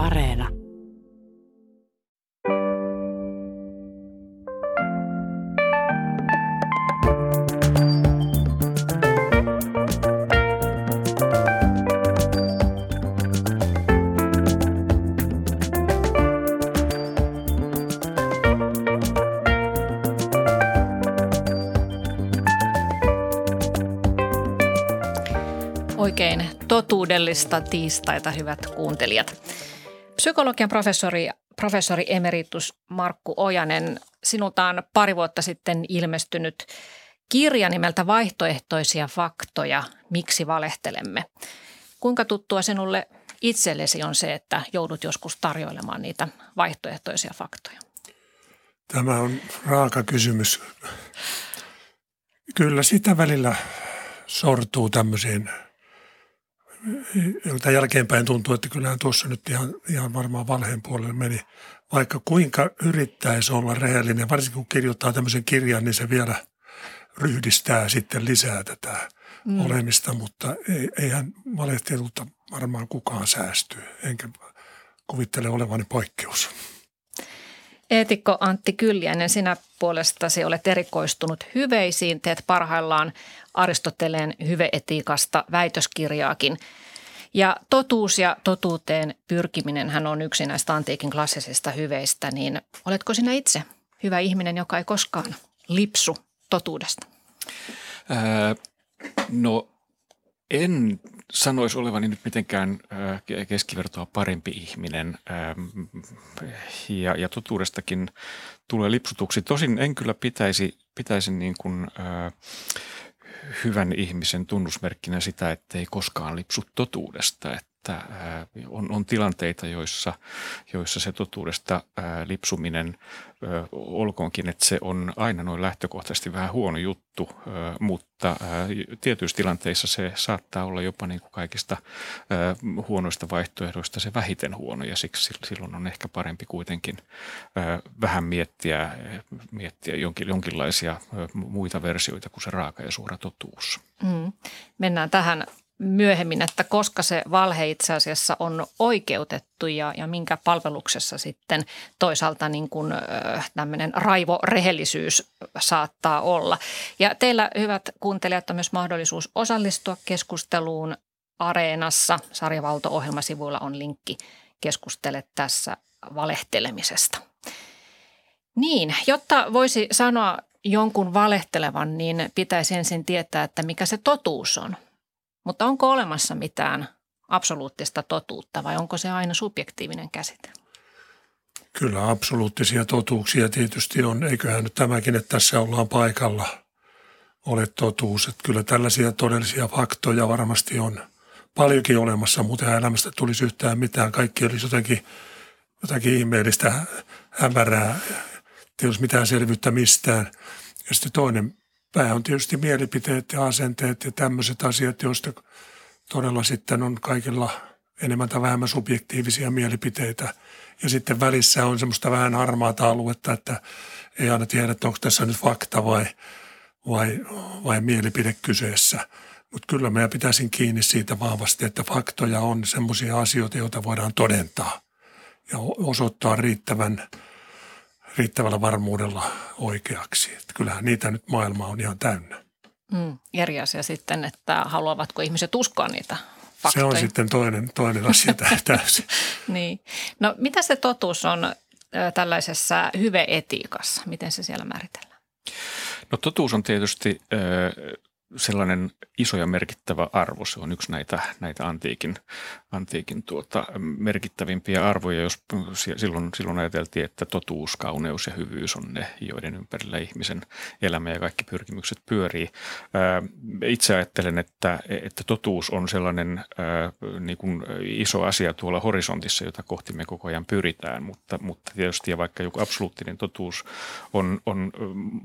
Areena. Oikein totuudellista tiistaita, hyvät kuuntelijat. Psykologian professori, professori emeritus Markku Ojanen, sinulta on pari vuotta sitten ilmestynyt kirja nimeltä Vaihtoehtoisia faktoja, miksi valehtelemme. Kuinka tuttua sinulle itsellesi on se, että joudut joskus tarjoilemaan niitä vaihtoehtoisia faktoja? Tämä on raaka kysymys. Kyllä sitä välillä sortuu tämmöisiin, jolta jälkeenpäin tuntuu, että kyllähän tuossa nyt ihan, ihan varmaan valheen puolelle meni. Vaikka kuinka yrittäisi olla rehellinen, varsinkin kun kirjoittaa tämmöisen kirjan, niin se vielä ryhdistää sitten lisää tätä mm. olemista, mutta ei, eihän valehtelulta varmaan kukaan säästy, enkä kuvittele olevani poikkeus. Eetikko Antti Kyljänen, sinä puolestasi olet erikoistunut hyveisiin, teet parhaillaan Aristoteleen hyveetiikasta väitöskirjaakin. Ja totuus ja totuuteen pyrkiminen hän on yksi näistä antiikin klassisista hyveistä, niin oletko sinä itse hyvä ihminen, joka ei koskaan lipsu totuudesta? Ää, no en sanoisi olevani nyt mitenkään keskivertoa parempi ihminen ja, ja totuudestakin tulee lipsutuksi. Tosin en kyllä pitäisi, pitäisi niin kuin, hyvän ihmisen tunnusmerkkinä sitä, että ei koskaan lipsu totuudesta. Että on, on tilanteita, joissa, joissa se totuudesta lipsuminen olkoonkin, että se on aina noin lähtökohtaisesti vähän huono juttu, mutta tietyissä tilanteissa se saattaa olla jopa niin kuin kaikista huonoista vaihtoehdoista se vähiten huono ja siksi silloin on ehkä parempi kuitenkin vähän miettiä, miettiä jonkin, jonkinlaisia muita versioita kuin se raaka ja suora totuus. Mm. Mennään tähän myöhemmin, että koska se valhe itse asiassa on oikeutettu ja, ja minkä palveluksessa sitten toisaalta niin kuin, tämmöinen raivorehellisyys saattaa olla. Ja teillä hyvät kuuntelijat on myös mahdollisuus osallistua keskusteluun Areenassa. Sarjavalto-ohjelmasivuilla on linkki keskustele tässä valehtelemisesta. Niin, jotta voisi sanoa jonkun valehtelevan, niin pitäisi ensin tietää, että mikä se totuus on – mutta onko olemassa mitään absoluuttista totuutta vai onko se aina subjektiivinen käsite? Kyllä absoluuttisia totuuksia tietysti on. Eiköhän nyt tämäkin, että tässä ollaan paikalla, ole totuus. Että kyllä tällaisia todellisia faktoja varmasti on paljonkin olemassa, mutta elämästä tulisi yhtään mitään. Kaikki olisi jotenkin, jotakin ihmeellistä hämärää, ei olisi mitään selvyyttä mistään. Ja sitten toinen pää on tietysti mielipiteet ja asenteet ja tämmöiset asiat, joista todella sitten on kaikilla enemmän tai vähemmän subjektiivisia mielipiteitä. Ja sitten välissä on semmoista vähän harmaata aluetta, että ei aina tiedä, että onko tässä nyt fakta vai, vai, vai mielipide kyseessä. Mutta kyllä meidän pitäisin kiinni siitä vahvasti, että faktoja on semmoisia asioita, joita voidaan todentaa ja osoittaa riittävän – riittävällä varmuudella oikeaksi. Että kyllähän niitä nyt maailma on ihan täynnä. Mm, eri asia sitten, että haluavatko ihmiset uskoa niitä faktoja. Se on sitten toinen, toinen asia täysin. niin. No mitä se totuus on tällaisessa hyveetiikassa? Miten se siellä määritellään? No totuus on tietysti sellainen iso ja merkittävä arvo. Se on yksi näitä, näitä antiikin, antiikin tuota, merkittävimpiä arvoja, jos silloin, silloin ajateltiin, että totuus, kauneus ja hyvyys on ne, joiden ympärillä ihmisen elämä ja kaikki pyrkimykset pyörii. Itse ajattelen, että, että totuus on sellainen niin kuin iso asia tuolla horisontissa, jota kohti me koko ajan pyritään, mutta, mutta tietysti ja vaikka joku absoluuttinen totuus on, on,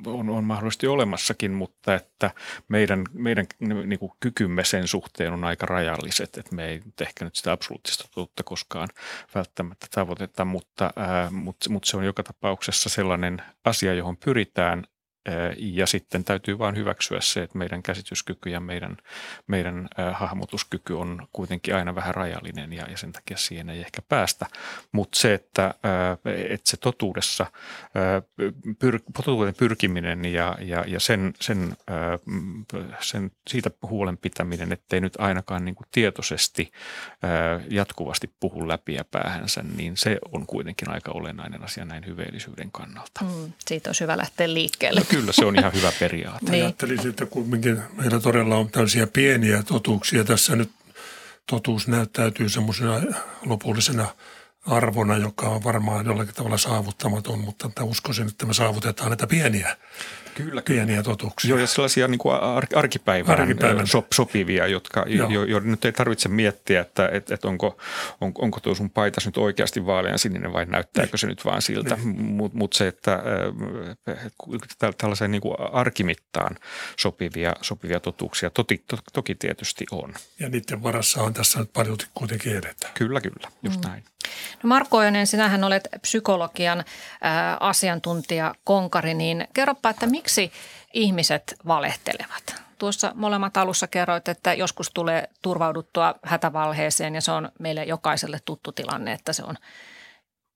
on, on mahdollisesti olemassakin, mutta että meidän meidän, niin kuin kykymme sen suhteen on aika rajalliset, että me ei ehkä nyt sitä absoluuttista totuutta koskaan välttämättä tavoiteta, mutta, ää, mutta, mutta se on joka tapauksessa sellainen asia, johon pyritään Ja sitten täytyy vain hyväksyä se, että meidän käsityskyky ja meidän, meidän hahmotuskyky on kuitenkin aina vähän rajallinen ja, ja sen takia siihen ei ehkä päästä. Mutta se, että, että se totuudessa, pyr, totuuden pyrkiminen ja, ja, ja sen, sen, sen, siitä huolen pitäminen, ettei nyt ainakaan niin kuin tietoisesti jatkuvasti puhu läpi ja päähänsä, niin se on kuitenkin aika olennainen asia näin hyveellisyyden kannalta. Mm, siitä olisi hyvä lähteä liikkeelle. Kyllä, se on ihan hyvä periaate. niin. Ajattelisin, että kumminkin meillä todella on tällaisia pieniä totuuksia. Tässä nyt totuus näyttäytyy semmoisena lopullisena arvona, joka on varmaan jollakin tavalla saavuttamaton, mutta uskoisin, että me saavutetaan näitä pieniä Kyllä, pieniä totuuksia. Joo, ja sellaisia niin kuin arkipäivän, arkipäivän. Sop, sopivia, jotka, jo, jo, nyt ei tarvitse miettiä, että et, et onko, on, onko tuo sun paitas nyt oikeasti vaalean sininen vai näyttääkö niin. se nyt vaan siltä. Niin. Mutta mut se, että et, tällaiseen niin kuin arkimittaan sopivia, sopivia totuuksia toti, to, toki tietysti on. Ja niiden varassa on tässä nyt paljon kuitenkin edetään. Kyllä, kyllä, just mm. näin. No Marko Ojonen, sinähän olet psykologian ää, asiantuntija, konkari, niin kerropa, että miksi ihmiset valehtelevat? Tuossa molemmat alussa kerroit, että joskus tulee turvauduttua hätävalheeseen ja se on meille jokaiselle tuttu tilanne, että se on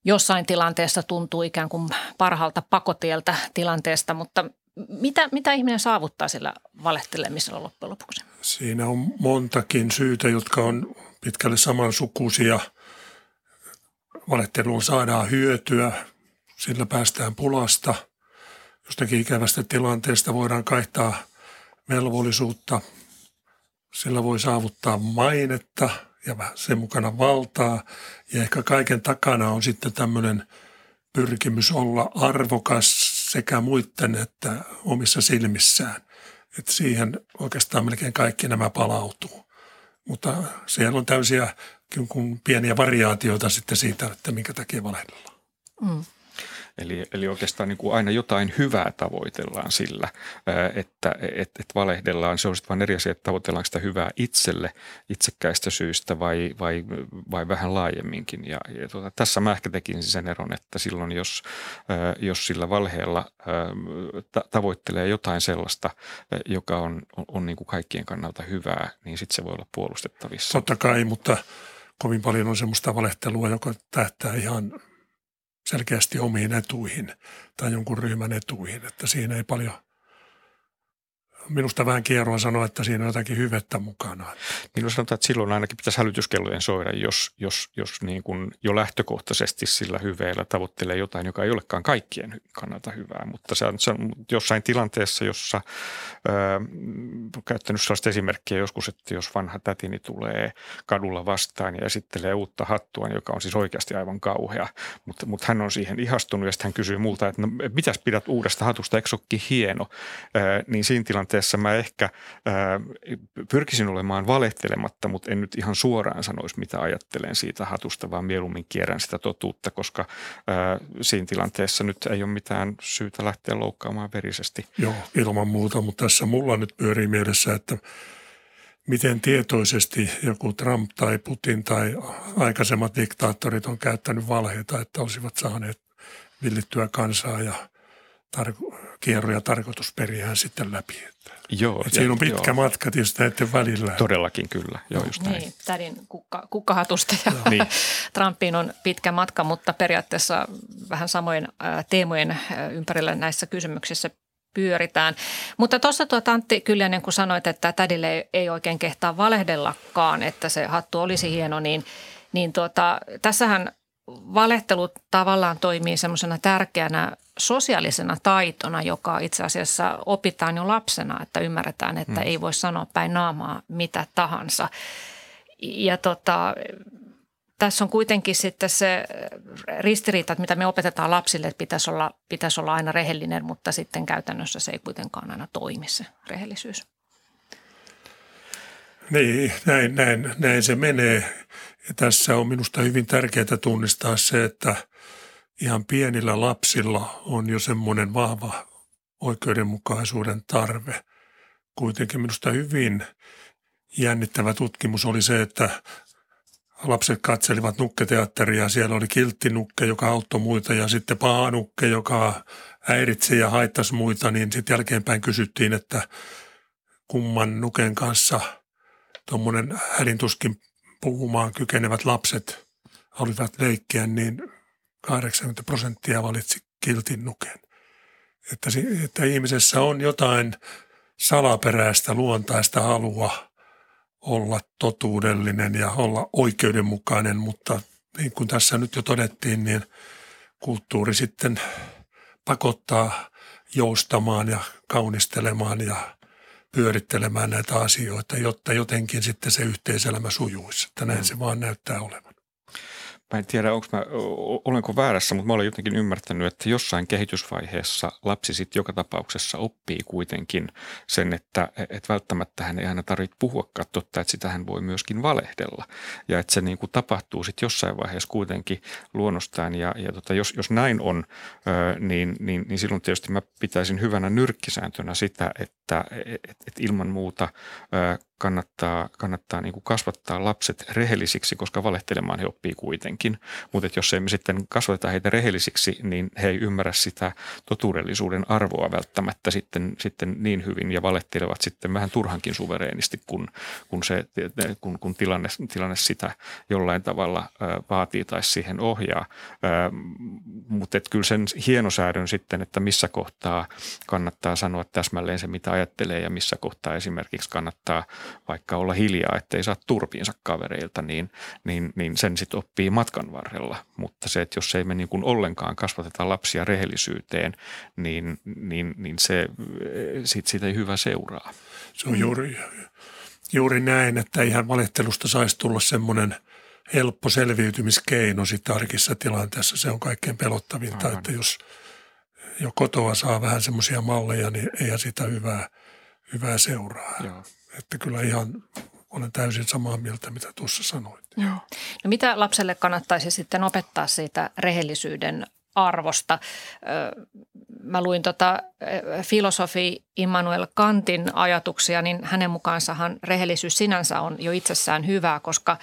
jossain tilanteessa tuntuu ikään kuin parhaalta pakotieltä tilanteesta, mutta mitä, mitä ihminen saavuttaa sillä valehtelemisella loppujen lopuksi? Siinä on montakin syytä, jotka on pitkälle samansukuisia – Valetteluun saadaan hyötyä, sillä päästään pulasta. Jostakin ikävästä tilanteesta voidaan kaihtaa velvollisuutta. Sillä voi saavuttaa mainetta ja sen mukana valtaa. Ja ehkä kaiken takana on sitten tämmöinen pyrkimys olla arvokas sekä muiden että omissa silmissään. Että siihen oikeastaan melkein kaikki nämä palautuu. Mutta siellä on täysiä pieniä variaatioita sitten siitä, että minkä takia valehdellaan. Mm. Eli, eli oikeastaan niin kuin aina jotain hyvää tavoitellaan sillä, että et, et valehdellaan. Se on sitten vain eri asia, että tavoitellaan sitä hyvää itselle itsekkäistä syistä vai, vai, vai vähän laajemminkin. Ja, ja tuota, tässä mä ehkä tekin sen eron, että silloin jos, jos sillä valheella tavoittelee jotain sellaista, joka on, on, on niin kuin kaikkien kannalta hyvää, niin sitten se voi olla puolustettavissa. Totta kai, mutta kovin paljon on semmoista valehtelua, joka tähtää ihan selkeästi omiin etuihin tai jonkun ryhmän etuihin, että siinä ei paljon – minusta vähän kierroa sanoa, että siinä on jotakin hyvettä mukana. Minusta sanotaan, että silloin ainakin pitäisi hälytyskellojen soida, jos, jos, jos niin kuin jo lähtökohtaisesti sillä hyveellä tavoittelee jotain, joka ei olekaan kaikkien kannalta hyvää. Mutta se on, se on jossain tilanteessa, jossa ö, käyttänyt sellaista esimerkkiä joskus, että jos vanha tätini tulee kadulla vastaan ja esittelee uutta hattua, joka on siis oikeasti aivan kauhea, mutta, mutta hän on siihen ihastunut ja sitten hän kysyy multa, että no, mitäs pidät uudesta hatusta, eikö hieno, ö, niin siinä tilanteessa tilanteessa mä ehkä ää, pyrkisin olemaan valehtelematta, mutta en nyt ihan suoraan sanoisi, mitä ajattelen siitä hatusta, vaan mieluummin kierrän sitä totuutta, koska ää, siinä tilanteessa nyt ei ole mitään syytä lähteä loukkaamaan verisesti. Joo, ilman muuta, mutta tässä mulla nyt pyörii mielessä, että miten tietoisesti joku Trump tai Putin tai aikaisemmat diktaattorit on käyttänyt valheita, että olisivat saaneet villittyä kansaa ja tar- kierroja tarkoitusperiään sitten läpi. Että, joo, että siinä on pitkä joo. matka tietysti näiden välillä. Todellakin kyllä, joo just näin. Niin, tädin kukka, kukkahatusta ja niin. Trumpiin on pitkä matka, mutta periaatteessa vähän samojen teemojen ympärillä näissä kysymyksissä pyöritään. Mutta tuossa tuota Antti Kyljänen, kun sanoit, että tädille ei oikein kehtaa valehdellakaan, että se hattu olisi hieno, niin, niin tuota, tässähän valehtelu tavallaan toimii semmoisena tärkeänä sosiaalisena taitona, joka itse asiassa opitaan jo lapsena, että ymmärretään, että mm. ei voi sanoa päin naamaa mitä tahansa. Ja tota, tässä on kuitenkin sitten se ristiriita, että mitä me opetetaan lapsille, että pitäisi olla, pitäisi olla aina rehellinen, mutta sitten käytännössä se ei kuitenkaan aina toimi se rehellisyys. Niin, näin, näin, näin se menee. Ja tässä on minusta hyvin tärkeää tunnistaa se, että ihan pienillä lapsilla on jo semmoinen vahva oikeudenmukaisuuden tarve. Kuitenkin minusta hyvin jännittävä tutkimus oli se, että lapset katselivat nukketeatteria. Siellä oli kilttinukke, joka auttoi muita ja sitten pahanukke, joka häiritsi ja haittasi muita. Niin sitten jälkeenpäin kysyttiin, että kumman nuken kanssa tuommoinen hädintuskin puhumaan kykenevät lapset olivat leikkiä, niin 80 prosenttia valitsi kiltin nuken. Että, että ihmisessä on jotain salaperäistä luontaista halua olla totuudellinen ja olla oikeudenmukainen, mutta niin kuin tässä nyt jo todettiin, niin kulttuuri sitten pakottaa joustamaan ja kaunistelemaan ja pyörittelemään näitä asioita, jotta jotenkin sitten se yhteiselämä sujuisi. Että näin mm. se vaan näyttää olevan mä en tiedä, onko mä, olenko väärässä, mutta mä olen jotenkin ymmärtänyt, että jossain kehitysvaiheessa lapsi sitten joka tapauksessa oppii kuitenkin sen, että, että välttämättä hän ei aina tarvitse puhuakaan totta, että sitä hän voi myöskin valehdella. Ja että se niin kuin tapahtuu sitten jossain vaiheessa kuitenkin luonnostaan. Ja, ja tota, jos, jos näin on, niin, niin, niin silloin tietysti mä pitäisin hyvänä nyrkkisääntönä sitä, että et, et ilman muuta kannattaa, kannattaa niin kuin kasvattaa lapset rehellisiksi, koska valehtelemaan he oppii kuitenkin. Mutta jos emme sitten kasvateta heitä rehellisiksi, niin he ei ymmärrä sitä totuudellisuuden arvoa välttämättä sitten, sitten niin hyvin ja valehtelevat sitten vähän turhankin suvereenisti, kun, kun, se, kun, kun tilanne, tilanne sitä jollain tavalla vaatii tai siihen ohjaa. Mutta kyllä sen hienosäädön sitten, että missä kohtaa kannattaa sanoa täsmälleen se, mitä ajattelee ja missä kohtaa esimerkiksi kannattaa – vaikka olla hiljaa, ettei saa turpiinsa kavereilta, niin, niin, niin sen sitten oppii matkan varrella. Mutta se, että jos ei me niin kuin ollenkaan kasvateta lapsia rehellisyyteen, niin, niin, niin se, siitä, siitä ei hyvä seuraa. Se on juuri, juuri näin, että ihan valehtelusta saisi tulla semmoinen helppo selviytymiskeino sitten arkissa tilanteessa. Se on kaikkein pelottavinta, Aivan. että jos jo kotoa saa vähän semmoisia malleja, niin ei sitä hyvää, hyvää seuraa. Joo. Että kyllä ihan olen täysin samaa mieltä, mitä tuossa sanoit. Joo. No mitä lapselle kannattaisi sitten opettaa siitä rehellisyyden arvosta? Mä luin tota filosofi Immanuel Kantin ajatuksia, niin hänen mukaansahan rehellisyys sinänsä on jo itsessään hyvää, koska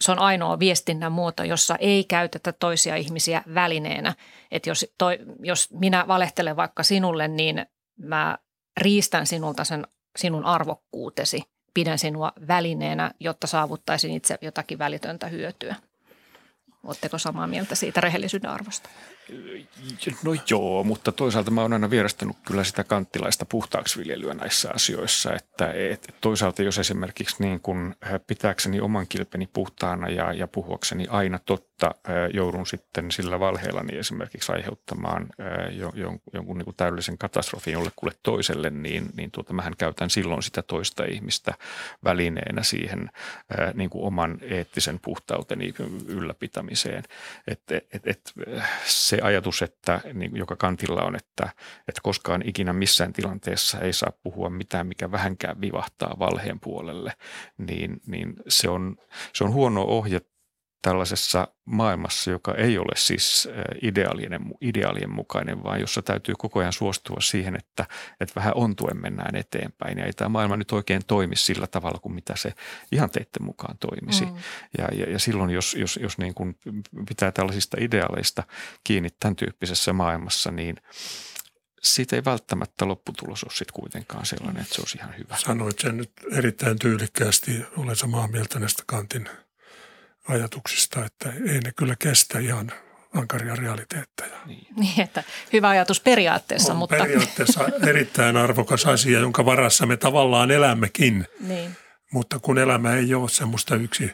se on ainoa viestinnän muoto, jossa ei käytetä toisia ihmisiä välineenä. Että jos, toi, jos minä valehtelen vaikka sinulle, niin mä riistän sinulta sen sinun arvokkuutesi. Pidän sinua välineenä, jotta saavuttaisin itse jotakin välitöntä hyötyä. Oletteko samaa mieltä siitä rehellisyyden arvosta? No joo, mutta toisaalta mä oon aina vierastanut kyllä sitä kanttilaista puhtaaksi viljelyä näissä asioissa, että et, toisaalta jos esimerkiksi niin kun äh, pitääkseni oman kilpeni puhtaana ja, ja puhuakseni aina totta, äh, joudun sitten sillä valheellani esimerkiksi aiheuttamaan äh, jo, jon, jonkun niin täydellisen katastrofin jollekulle toiselle, niin, niin tuota, mähän käytän silloin sitä toista ihmistä välineenä siihen niin kuin oman eettisen puhtauteni ylläpitämiseen. Et, et, et, ajatus, että, niin, joka kantilla on, että, että koskaan ikinä missään tilanteessa ei saa puhua mitään, mikä vähänkään vivahtaa valheen puolelle, niin, niin se, on, se on huono ohje tällaisessa maailmassa, joka ei ole siis ideaalien, ideaalien mukainen, vaan jossa täytyy koko ajan suostua siihen, että, että vähän ontuen mennään eteenpäin. Ja ei tämä maailma nyt oikein toimi sillä tavalla kuin mitä se ihan teitten mukaan toimisi. Mm. Ja, ja, ja silloin, jos, jos, jos niin kuin pitää tällaisista ideaaleista kiinni tämän tyyppisessä maailmassa, niin siitä ei välttämättä lopputulos ole sitten kuitenkaan sellainen, että se olisi ihan hyvä. Sanoit sen nyt erittäin tyylikkäästi. Olen samaa mieltä näistä Kantin – ajatuksista, että ei ne kyllä kestä ihan ankaria realiteetteja. Niin. niin, että hyvä ajatus periaatteessa, on mutta... periaatteessa erittäin arvokas asia, jonka varassa me tavallaan elämmekin. Niin. Mutta kun elämä ei ole semmoista yksi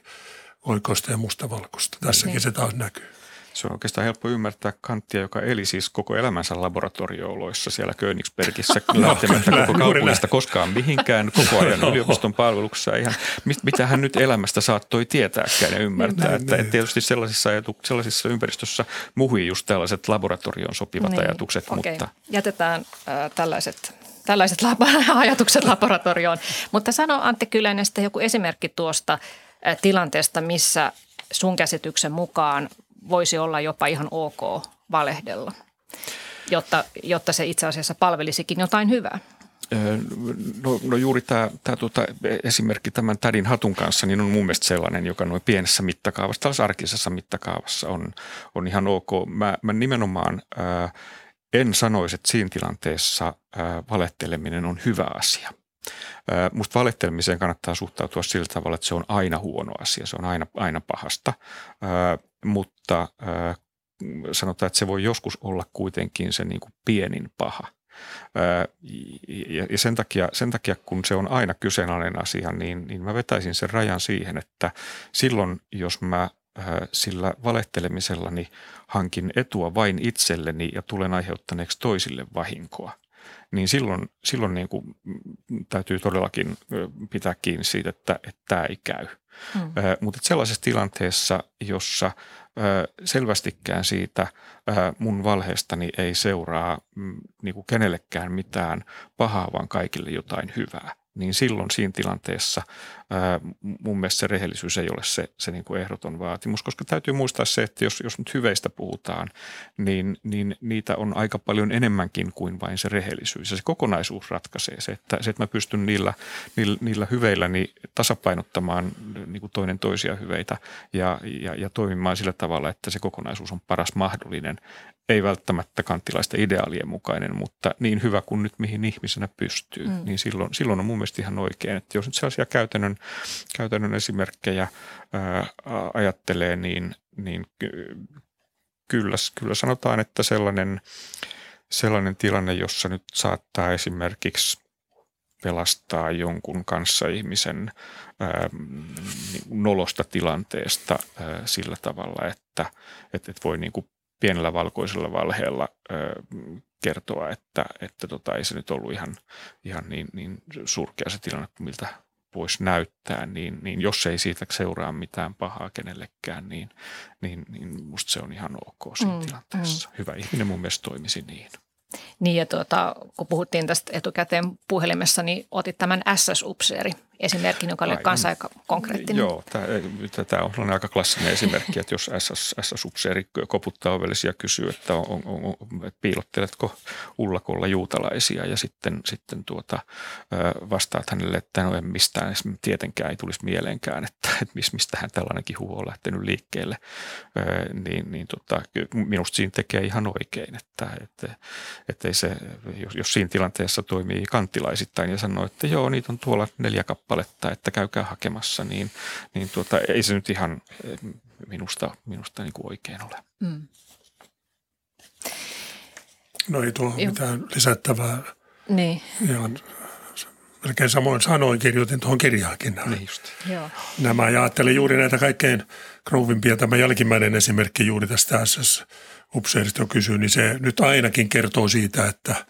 oikoista ja mustavalkoista. Tässäkin niin. se taas näkyy. Se on oikeastaan helppo ymmärtää Kanttia, joka eli siis koko elämänsä laboratoriooloissa siellä Königsbergissä lähtemättä koko kaupungista koskaan mihinkään koko ajan yliopiston palveluksessa. Ihan, mitä hän nyt elämästä saattoi tietääkään ja ymmärtää. Niin, että, niin. tietysti sellaisissa, ajatu, sellaisissa ympäristössä muhui just tällaiset laboratorioon sopivat niin, ajatukset. Okay. Mutta... Jätetään äh, tällaiset tällaiset ajatukset laboratorioon. Mutta sano Antti Kylänen sitten joku esimerkki tuosta tilanteesta, missä sun käsityksen mukaan voisi olla jopa ihan ok valehdella, jotta, jotta se itse asiassa palvelisikin jotain hyvää. No, no juuri tämä, tämä tuota, esimerkki tämän tädin hatun kanssa niin on mun mielestä sellainen, joka noin pienessä mittakaavassa, tällaisessa arkisessa mittakaavassa on, on ihan ok. Mä, mä nimenomaan ää, en sanoisi, että siinä tilanteessa ää, valehteleminen on hyvä asia. Musta valehtelemiseen kannattaa suhtautua sillä tavalla, että se on aina huono asia, se on aina, aina pahasta, mutta sanotaan, että se voi joskus olla kuitenkin se niin kuin pienin paha. Ja sen takia, sen takia, kun se on aina kyseenalainen asia, niin, niin mä vetäisin sen rajan siihen, että silloin, jos mä sillä valehtelemisellani hankin etua vain itselleni ja tulen aiheuttaneeksi toisille vahinkoa, niin silloin, silloin niin kuin täytyy todellakin pitää kiinni siitä, että, että tämä ei käy. Mm. Mutta sellaisessa tilanteessa, jossa selvästikään siitä mun valheestani ei seuraa mm, niin kuin kenellekään mitään pahaa, vaan kaikille jotain hyvää niin silloin siinä tilanteessa ää, mun mielestä se rehellisyys ei ole se, se niin kuin ehdoton vaatimus, koska täytyy muistaa se, että jos, jos nyt hyveistä puhutaan, niin, niin niitä on aika paljon enemmänkin kuin vain se rehellisyys. Ja se kokonaisuus ratkaisee se, että, se, että mä pystyn niillä, niillä, niillä hyveilläni tasapainottamaan niin kuin toinen toisia hyveitä ja, ja, ja toimimaan sillä tavalla, että se kokonaisuus on paras mahdollinen, ei välttämättä kanttilaisten ideaalien mukainen, mutta niin hyvä kuin nyt mihin ihmisenä pystyy, mm. niin silloin, silloin on mun mielestä ihan oikein. Että jos nyt sellaisia käytännön, käytännön esimerkkejä ää, ajattelee, niin, niin kyllä, kyllä sanotaan, että sellainen, sellainen tilanne, jossa nyt saattaa esimerkiksi pelastaa jonkun kanssa ihmisen ää, nolosta tilanteesta ää, sillä tavalla, että et, et voi niin kuin pienellä valkoisella valheella ö, kertoa, että, että tota, ei se nyt ollut ihan, ihan niin, niin surkea se tilanne kuin miltä voisi näyttää, niin, niin jos ei siitä seuraa mitään pahaa kenellekään, niin, niin, niin musta se on ihan ok siinä mm, tilanteessa. Mm. Hyvä ihminen mun mielestä toimisi niin. Niin ja tuota, kun puhuttiin tästä etukäteen puhelimessa, niin otit tämän SS-upseeri esimerkin, joka oli kanssa aika konkreettinen. Joo, tämä on aika klassinen esimerkki, että jos SS, SS-upseeri koputtaa ovellisia ja kysyy, että, on, on, on, että piilotteletko ullakolla juutalaisia ja sitten, sitten tuota, vastaat hänelle, että no en mistään tietenkään ei tulisi mieleenkään, että, että mistähän tällainenkin huhu on lähtenyt liikkeelle, niin, niin tota, minusta siinä tekee ihan oikein, että, että, että ei se, jos, jos siinä tilanteessa toimii kanttilaisittain ja sanoo, että joo, niitä on tuolla neljä kappaletta, kappaletta, että käykää hakemassa, niin, niin tuota, ei se nyt ihan eh, minusta, minusta niin kuin oikein ole. Mm. No ei tuolla mitään lisättävää. Niin. Ihan melkein samoin sanoin, kirjoitin tuohon kirjaakin. Niin just. Joo. Nämä ajattelin juuri näitä kaikkein krouvimpia. Tämä jälkimmäinen esimerkki juuri tästä SS-upseerista kysyy, niin se nyt ainakin kertoo siitä, että –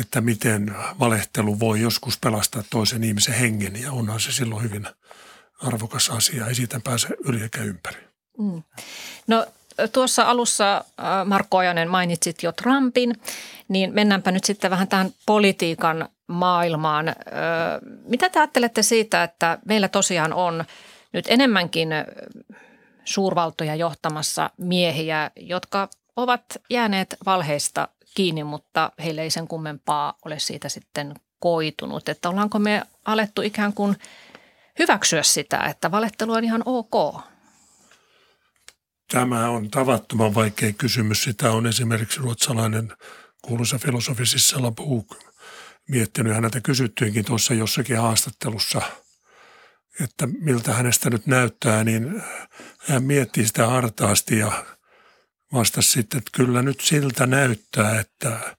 että miten valehtelu voi joskus pelastaa toisen ihmisen hengen ja onhan se silloin hyvin arvokas asia. Ei siitä pääse yli eikä ympäri. Mm. No tuossa alussa äh, Markko Ojanen mainitsit jo Trumpin, niin mennäänpä nyt sitten vähän tähän politiikan maailmaan. Äh, mitä te ajattelette siitä, että meillä tosiaan on nyt enemmänkin suurvaltoja johtamassa miehiä, jotka ovat jääneet valheista kiinni, mutta heille ei sen kummempaa ole siitä sitten koitunut. Että ollaanko me alettu ikään kuin hyväksyä sitä, että valettelu on ihan ok? Tämä on tavattoman vaikea kysymys. Sitä on esimerkiksi ruotsalainen kuuluisa filosofi Sissela Buuk miettinyt. Häneltä kysyttyinkin tuossa jossakin haastattelussa, että miltä hänestä nyt näyttää, niin hän miettii sitä hartaasti ja vastasi sitten, että kyllä nyt siltä näyttää, että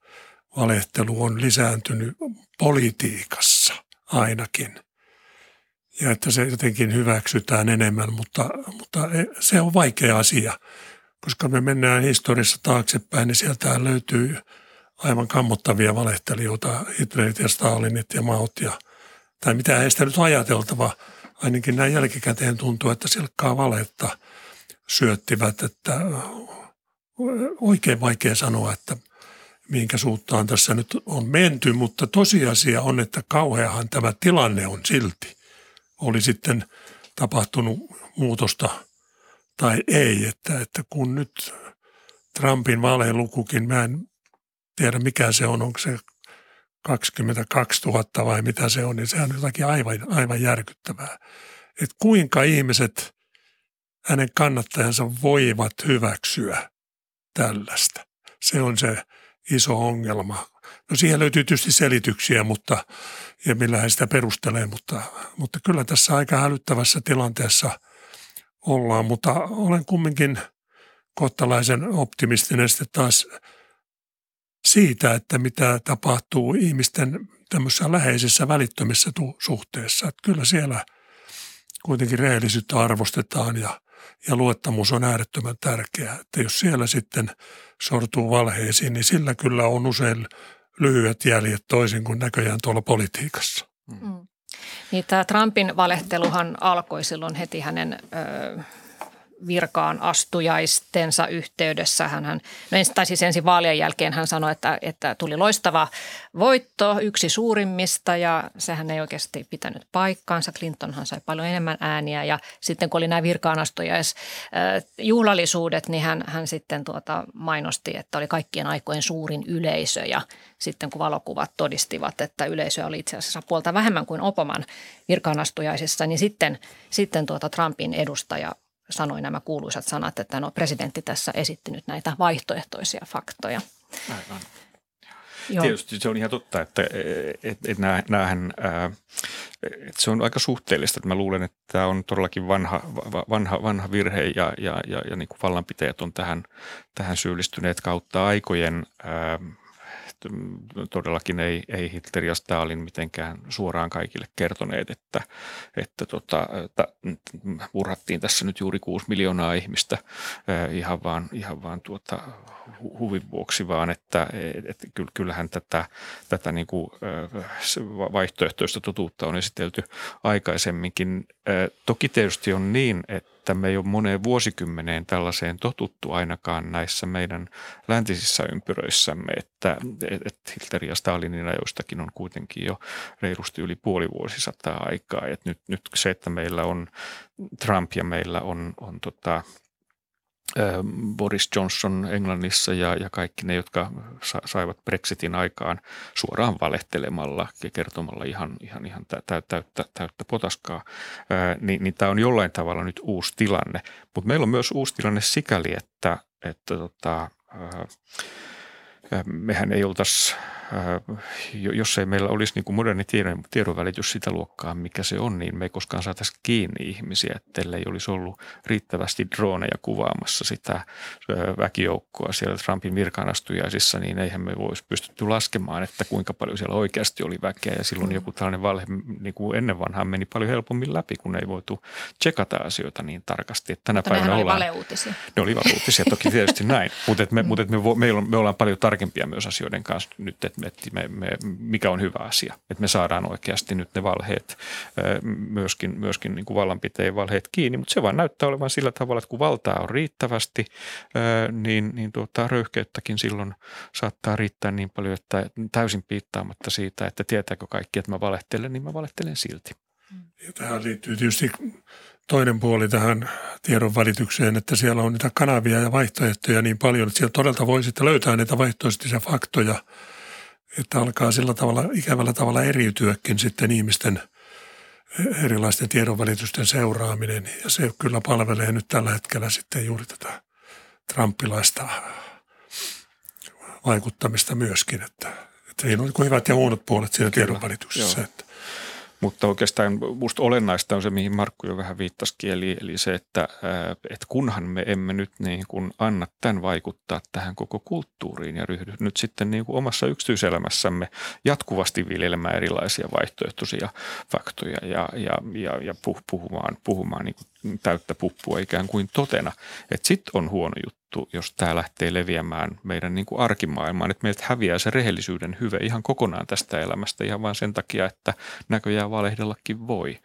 valehtelu on lisääntynyt politiikassa ainakin. Ja että se jotenkin hyväksytään enemmän, mutta, mutta e, se on vaikea asia. Koska me mennään historiassa taaksepäin, niin sieltä löytyy aivan kammottavia valehtelijoita, Hitlerit ja Stalinit ja Maut ja, tai mitä heistä nyt ajateltava. Ainakin näin jälkikäteen tuntuu, että silkkaa valetta syöttivät, että oikein vaikea sanoa, että minkä suuntaan tässä nyt on menty, mutta tosiasia on, että kauheahan tämä tilanne on silti. Oli sitten tapahtunut muutosta tai ei, että, että kun nyt Trumpin vaalelukukin, mä en tiedä mikä se on, onko se 22 000 vai mitä se on, niin sehän on jotakin aivan, aivan järkyttävää. Että kuinka ihmiset, hänen kannattajansa voivat hyväksyä tällaista. Se on se iso ongelma. No siihen löytyy tietysti selityksiä, mutta, ja millä hän sitä perustelee, mutta, mutta kyllä tässä aika hälyttävässä tilanteessa ollaan. Mutta olen kumminkin kohtalaisen optimistinen sitten taas siitä, että mitä tapahtuu ihmisten tämmöisessä läheisessä välittömissä suhteessa. Että kyllä siellä kuitenkin rehellisyyttä arvostetaan ja, ja luottamus on äärettömän tärkeää. Että jos siellä sitten sortuu valheisiin, niin sillä kyllä on usein lyhyet jäljet toisin kuin näköjään tuolla politiikassa. Mm. Niin tämä Trumpin valehteluhan alkoi silloin heti hänen ö, virkaan astujaistensa yhteydessä. Hän, no ensin, tai siis ensin vaalien jälkeen hän sanoi, että, että tuli loistava voitto, yksi suurimmista ja sehän ei oikeasti pitänyt paikkaansa. Clintonhan sai paljon enemmän ääniä ja sitten kun oli nämä virkaanastujais-juhlallisuudet, niin hän, hän sitten tuota mainosti, että oli kaikkien aikojen suurin yleisö ja sitten kun valokuvat todistivat, että yleisö oli itse asiassa puolta vähemmän kuin Obaman virkaanastujaisissa, niin sitten, sitten tuota Trumpin edustaja sanoi nämä kuuluisat sanat, että no presidentti tässä esitti nyt näitä vaihtoehtoisia faktoja. Aivan. Joo. Tietysti se on ihan totta, että et, et näähän, ää, et se on aika suhteellista. Että mä luulen, että tämä on todellakin vanha, vanha, vanha virhe ja, ja, ja, ja niin kuin vallanpitäjät on tähän, tähän syyllistyneet kautta aikojen. Ää, todellakin ei, ei Hitler ja Stalin mitenkään suoraan kaikille kertoneet, että, että tota, että murhattiin tässä nyt juuri kuusi miljoonaa ihmistä ihan vaan, ihan vaan tuota, huvin vuoksi, vaan että, että kyllähän tätä, tätä niin kuin vaihtoehtoista totuutta on esitelty aikaisemminkin. Toki tietysti on niin, että että me ei ole moneen vuosikymmeneen tällaiseen totuttu ainakaan näissä meidän läntisissä ympyröissämme, että, että Hitler ja Stalinin ajoistakin on kuitenkin jo reilusti yli puoli vuosisataa aikaa. Et nyt, nyt se, että meillä on Trump ja meillä on, on tota, Boris Johnson Englannissa ja, ja kaikki ne, jotka sa, saivat Brexitin aikaan suoraan valehtelemalla ja kertomalla ihan, ihan, ihan tä, täyttä, täyttä potaskaa, ää, niin, niin tämä on jollain tavalla nyt uusi tilanne. Mutta meillä on myös uusi tilanne sikäli, että, että tota, ää, mehän ei oltaisi Äh, jos ei meillä olisi niin kuin moderni tiedon, tiedonvälitys sitä luokkaa, mikä se on, niin me ei koskaan saataisi kiinni ihmisiä, ettei olisi ollut riittävästi droneja kuvaamassa sitä äh, väkijoukkoa siellä Trumpin virkaanastujaisissa, niin eihän me voisi pystytty laskemaan, että kuinka paljon siellä oikeasti oli väkeä ja silloin mm. joku tällainen valhe niin kuin ennen vanhaan meni paljon helpommin läpi, kun ei voitu tsekata asioita niin tarkasti. Että tänä päivänä oli ollaan, valeuutisia. Ne oli valeuutisia, toki tietysti näin, mutta me, mutta me, me, me ollaan paljon tarkempia myös asioiden kanssa nyt, että että me, me, mikä on hyvä asia. Että me saadaan oikeasti nyt ne valheet, myöskin, myöskin niin kuin vallanpiteen valheet kiinni, mutta se vaan näyttää olevan sillä tavalla, että kun valtaa on riittävästi, niin, niin tuota, röyhkeyttäkin silloin saattaa riittää niin paljon, että täysin piittaamatta siitä, että tietääkö kaikki, että mä valehtelen, niin mä valehtelen silti. Ja tähän liittyy tietysti toinen puoli tähän tiedon välitykseen, että siellä on niitä kanavia ja vaihtoehtoja niin paljon, että siellä todella voi sitten löytää niitä vaihtoehtoisia faktoja – että alkaa sillä tavalla ikävällä tavalla eriytyäkin sitten ihmisten erilaisten tiedonvälitysten seuraaminen. Ja se kyllä palvelee nyt tällä hetkellä sitten juuri tätä trumpilaista vaikuttamista myöskin, että, että siinä on hyvät ja huonot puolet siinä tiedonvälityksessä. Että mutta oikeastaan minusta olennaista on se, mihin Markku jo vähän viittasikin, eli, eli se, että, että kunhan me emme nyt niin kuin anna tämän vaikuttaa tähän koko kulttuuriin ja ryhdy nyt sitten niin kuin omassa yksityiselämässämme jatkuvasti viljelemään erilaisia vaihtoehtoisia faktoja ja, ja, ja, ja puhumaan, puhumaan niin kuin täyttä puppua ikään kuin totena, että sitten on huono juttu juttu, jos tämä lähtee leviämään meidän niin kuin arkimaailmaan, että meiltä häviää se rehellisyyden hyve ihan kokonaan tästä elämästä ihan vain sen takia, että näköjään valehdellakin voi.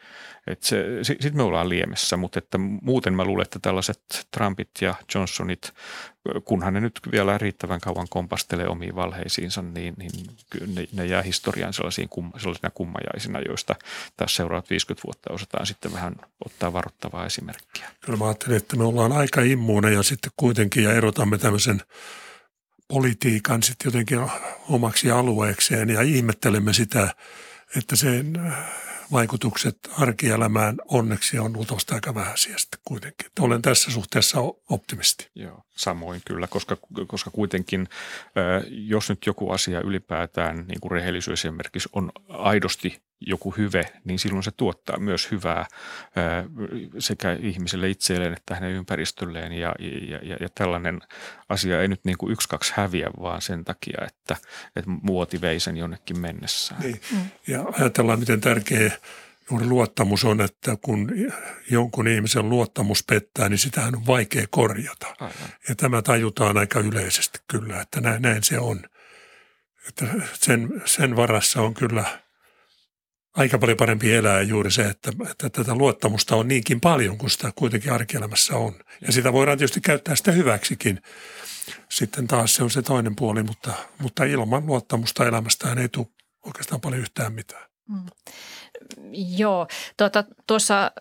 Sitten me ollaan liemessä, mutta että muuten mä luulen, että tällaiset Trumpit ja Johnsonit, kunhan ne nyt vielä riittävän kauan kompastelee omiin valheisiinsa, niin, niin ne, ne jää historiaan sellaisiin kumma, sellaisina kummajaisina, joista tässä seuraavat 50 vuotta osataan sitten vähän ottaa varoittavaa esimerkkiä. Kyllä mä ajattelin, että me ollaan aika immuuneja sitten kuitenkin ja erotamme tämmöisen politiikan sitten jotenkin omaksi alueekseen ja ihmettelemme sitä, että sen vaikutukset arkielämään onneksi on luultavasti aika vähäisiä sitten kuitenkin. Olen tässä suhteessa optimisti. Joo, samoin kyllä, koska, koska kuitenkin jos nyt joku asia ylipäätään, niin kuin rehellisyys esimerkiksi, on aidosti joku hyve, niin silloin se tuottaa myös hyvää sekä ihmiselle itselleen että hänen ympäristölleen. Ja, ja, ja, ja tällainen asia ei nyt niin kuin yksi kaksi häviä, vaan sen takia, että, että muoti vei sen jonnekin mennessään. Niin. Ja ajatellaan, miten tärkeä juuri luottamus on, että kun jonkun ihmisen luottamus pettää, niin sitähän on vaikea korjata. Aivan. Ja tämä tajutaan aika yleisesti kyllä, että näin, näin se on. Että sen, sen varassa on kyllä – aika paljon parempi elää juuri se, että, että tätä luottamusta on niinkin paljon kuin sitä kuitenkin arkielämässä on. Ja sitä voidaan tietysti käyttää sitä hyväksikin. Sitten taas se on se toinen puoli, mutta, mutta ilman luottamusta elämästään ei tule oikeastaan paljon yhtään mitään. Mm. Joo, tuota, tuossa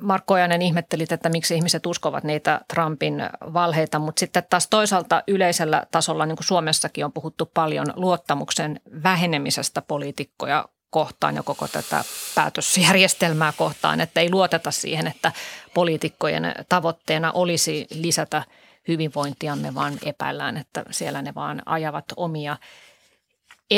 Markko Ojanen ihmettelit, että miksi ihmiset uskovat niitä Trumpin valheita, mutta sitten taas toisaalta yleisellä tasolla, niin kuin Suomessakin on puhuttu paljon luottamuksen vähenemisestä poliitikkoja kohtaan ja koko tätä päätösjärjestelmää kohtaan, että ei luoteta siihen, että poliitikkojen tavoitteena olisi lisätä hyvinvointiamme, vaan epäillään, että siellä ne vaan ajavat omia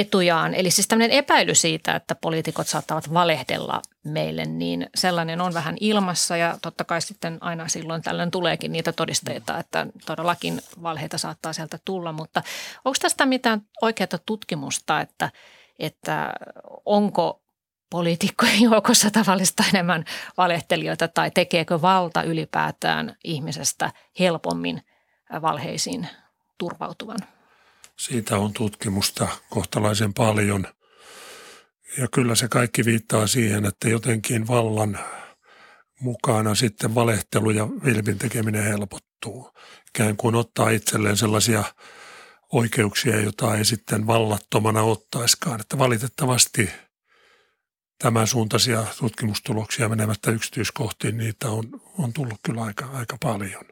etujaan. Eli siis tämmöinen epäily siitä, että poliitikot saattavat valehdella meille, niin sellainen on vähän ilmassa ja totta kai sitten aina silloin tällöin tuleekin niitä todisteita, että todellakin valheita saattaa sieltä tulla, mutta onko tästä mitään oikeaa tutkimusta, että – että onko poliitikkojen joukossa tavallista enemmän valehtelijoita tai tekeekö valta ylipäätään ihmisestä helpommin valheisiin turvautuvan? Siitä on tutkimusta kohtalaisen paljon. Ja kyllä se kaikki viittaa siihen, että jotenkin vallan mukana sitten valehtelu ja vilpin tekeminen helpottuu. Ikään kuin ottaa itselleen sellaisia – oikeuksia, jota ei sitten vallattomana ottaiskaan. Että valitettavasti tämän suuntaisia tutkimustuloksia menemättä yksityiskohtiin, niitä on, on tullut kyllä aika, aika paljon.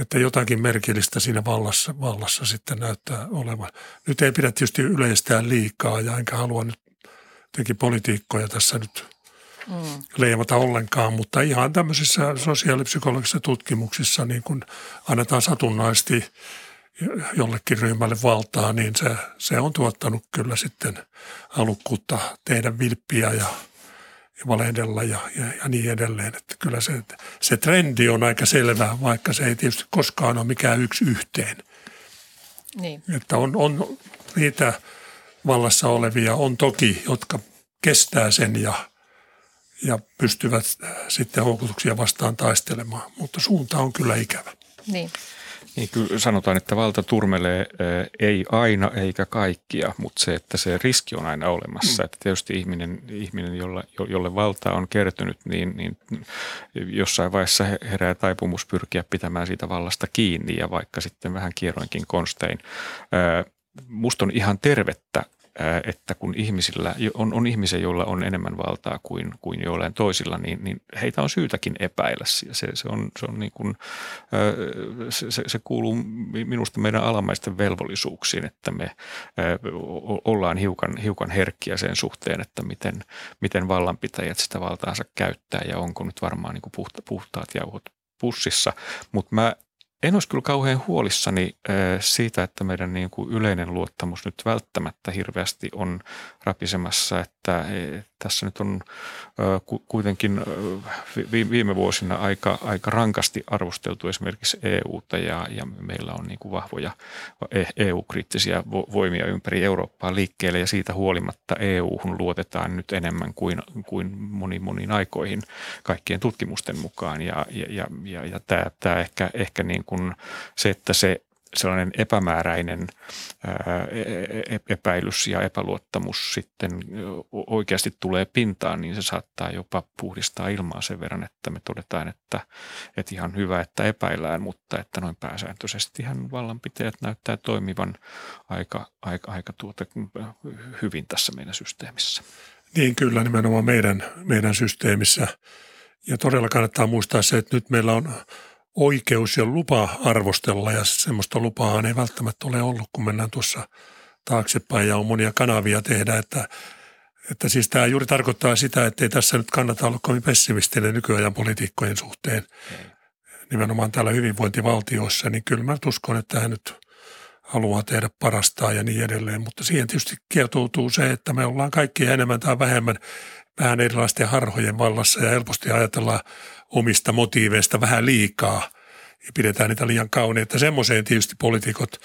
Että jotakin merkillistä siinä vallassa, vallassa sitten näyttää olevan. Nyt ei pidä tietysti yleistää liikaa ja enkä halua nyt jotenkin politiikkoja tässä nyt mm. leimata ollenkaan, mutta ihan tämmöisissä sosiaalipsykologisissa tutkimuksissa niin kun annetaan satunnaisesti – jollekin ryhmälle valtaa, niin se, se on tuottanut kyllä sitten halukkuutta tehdä vilppiä ja, ja valehdella ja, ja, ja niin edelleen. Että kyllä se, se trendi on aika selvä, vaikka se ei tietysti koskaan ole mikään yksi yhteen. Niin. Että on, on niitä vallassa olevia, on toki, jotka kestää sen ja, ja pystyvät sitten houkutuksia vastaan taistelemaan, mutta suunta on kyllä ikävä. Niin. Niin kyllä sanotaan, että valta turmelee ei aina eikä kaikkia, mutta se, että se riski on aina olemassa. Mm. Että tietysti ihminen, ihminen jolle, jolle valta on kertynyt, niin, niin jossain vaiheessa herää taipumus pyrkiä pitämään siitä vallasta kiinni ja vaikka sitten vähän kierroinkin konstein. Musta on ihan tervettä että kun ihmisillä on, on ihmisiä, joilla on enemmän valtaa kuin, kuin joillain toisilla, niin, niin heitä on syytäkin epäillä. Se, se, on, se, on niin kuin, se, se kuuluu minusta meidän alamaisten velvollisuuksiin, että me ollaan hiukan, hiukan herkkiä sen suhteen, että miten, miten vallanpitäjät sitä valtaansa käyttää ja onko nyt varmaan niin kuin puhta, puhtaat jauhot pussissa. Mutta mä en olisi kyllä kauhean huolissani siitä, että meidän niin kuin yleinen luottamus nyt välttämättä hirveästi on rapisemassa, että tässä nyt on kuitenkin viime vuosina aika, aika rankasti arvosteltu esimerkiksi EUta ja, ja meillä on niin kuin vahvoja EU-kriittisiä e voimia ympäri Eurooppaa liikkeelle ja siitä huolimatta EU-hun luotetaan nyt enemmän kuin, kuin moniin moniin aikoihin kaikkien tutkimusten mukaan. Ja, ja, ja, ja, ja tämä, tämä ehkä, ehkä niin kuin se, että se sellainen epämääräinen e, e, epäilys ja epäluottamus sitten oikeasti tulee pintaan, niin se saattaa jopa puhdistaa ilmaa sen verran, että me todetaan, että, että ihan hyvä, että epäillään, mutta että noin pääsääntöisesti ihan vallanpitäjät näyttää toimivan aika, aika, aika tuota hyvin tässä meidän systeemissä. Niin kyllä nimenomaan meidän, meidän systeemissä. Ja todella kannattaa muistaa se, että nyt meillä on oikeus ja lupa arvostella ja semmoista lupaa ei välttämättä ole ollut, kun mennään tuossa taaksepäin ja on monia kanavia tehdä, että, että siis tämä juuri tarkoittaa sitä, että ei tässä nyt kannata olla kovin pessimistinen nykyajan poliitikkojen suhteen. Nimenomaan täällä hyvinvointivaltioissa, niin kyllä mä uskon, että hän nyt haluaa tehdä parastaan ja niin edelleen. Mutta siihen tietysti kietoutuu se, että me ollaan kaikki enemmän tai vähemmän vähän erilaisten harhojen vallassa ja helposti ajatellaan omista motiiveista vähän liikaa ja pidetään niitä liian kauneita. Semmoiseen tietysti poliitikot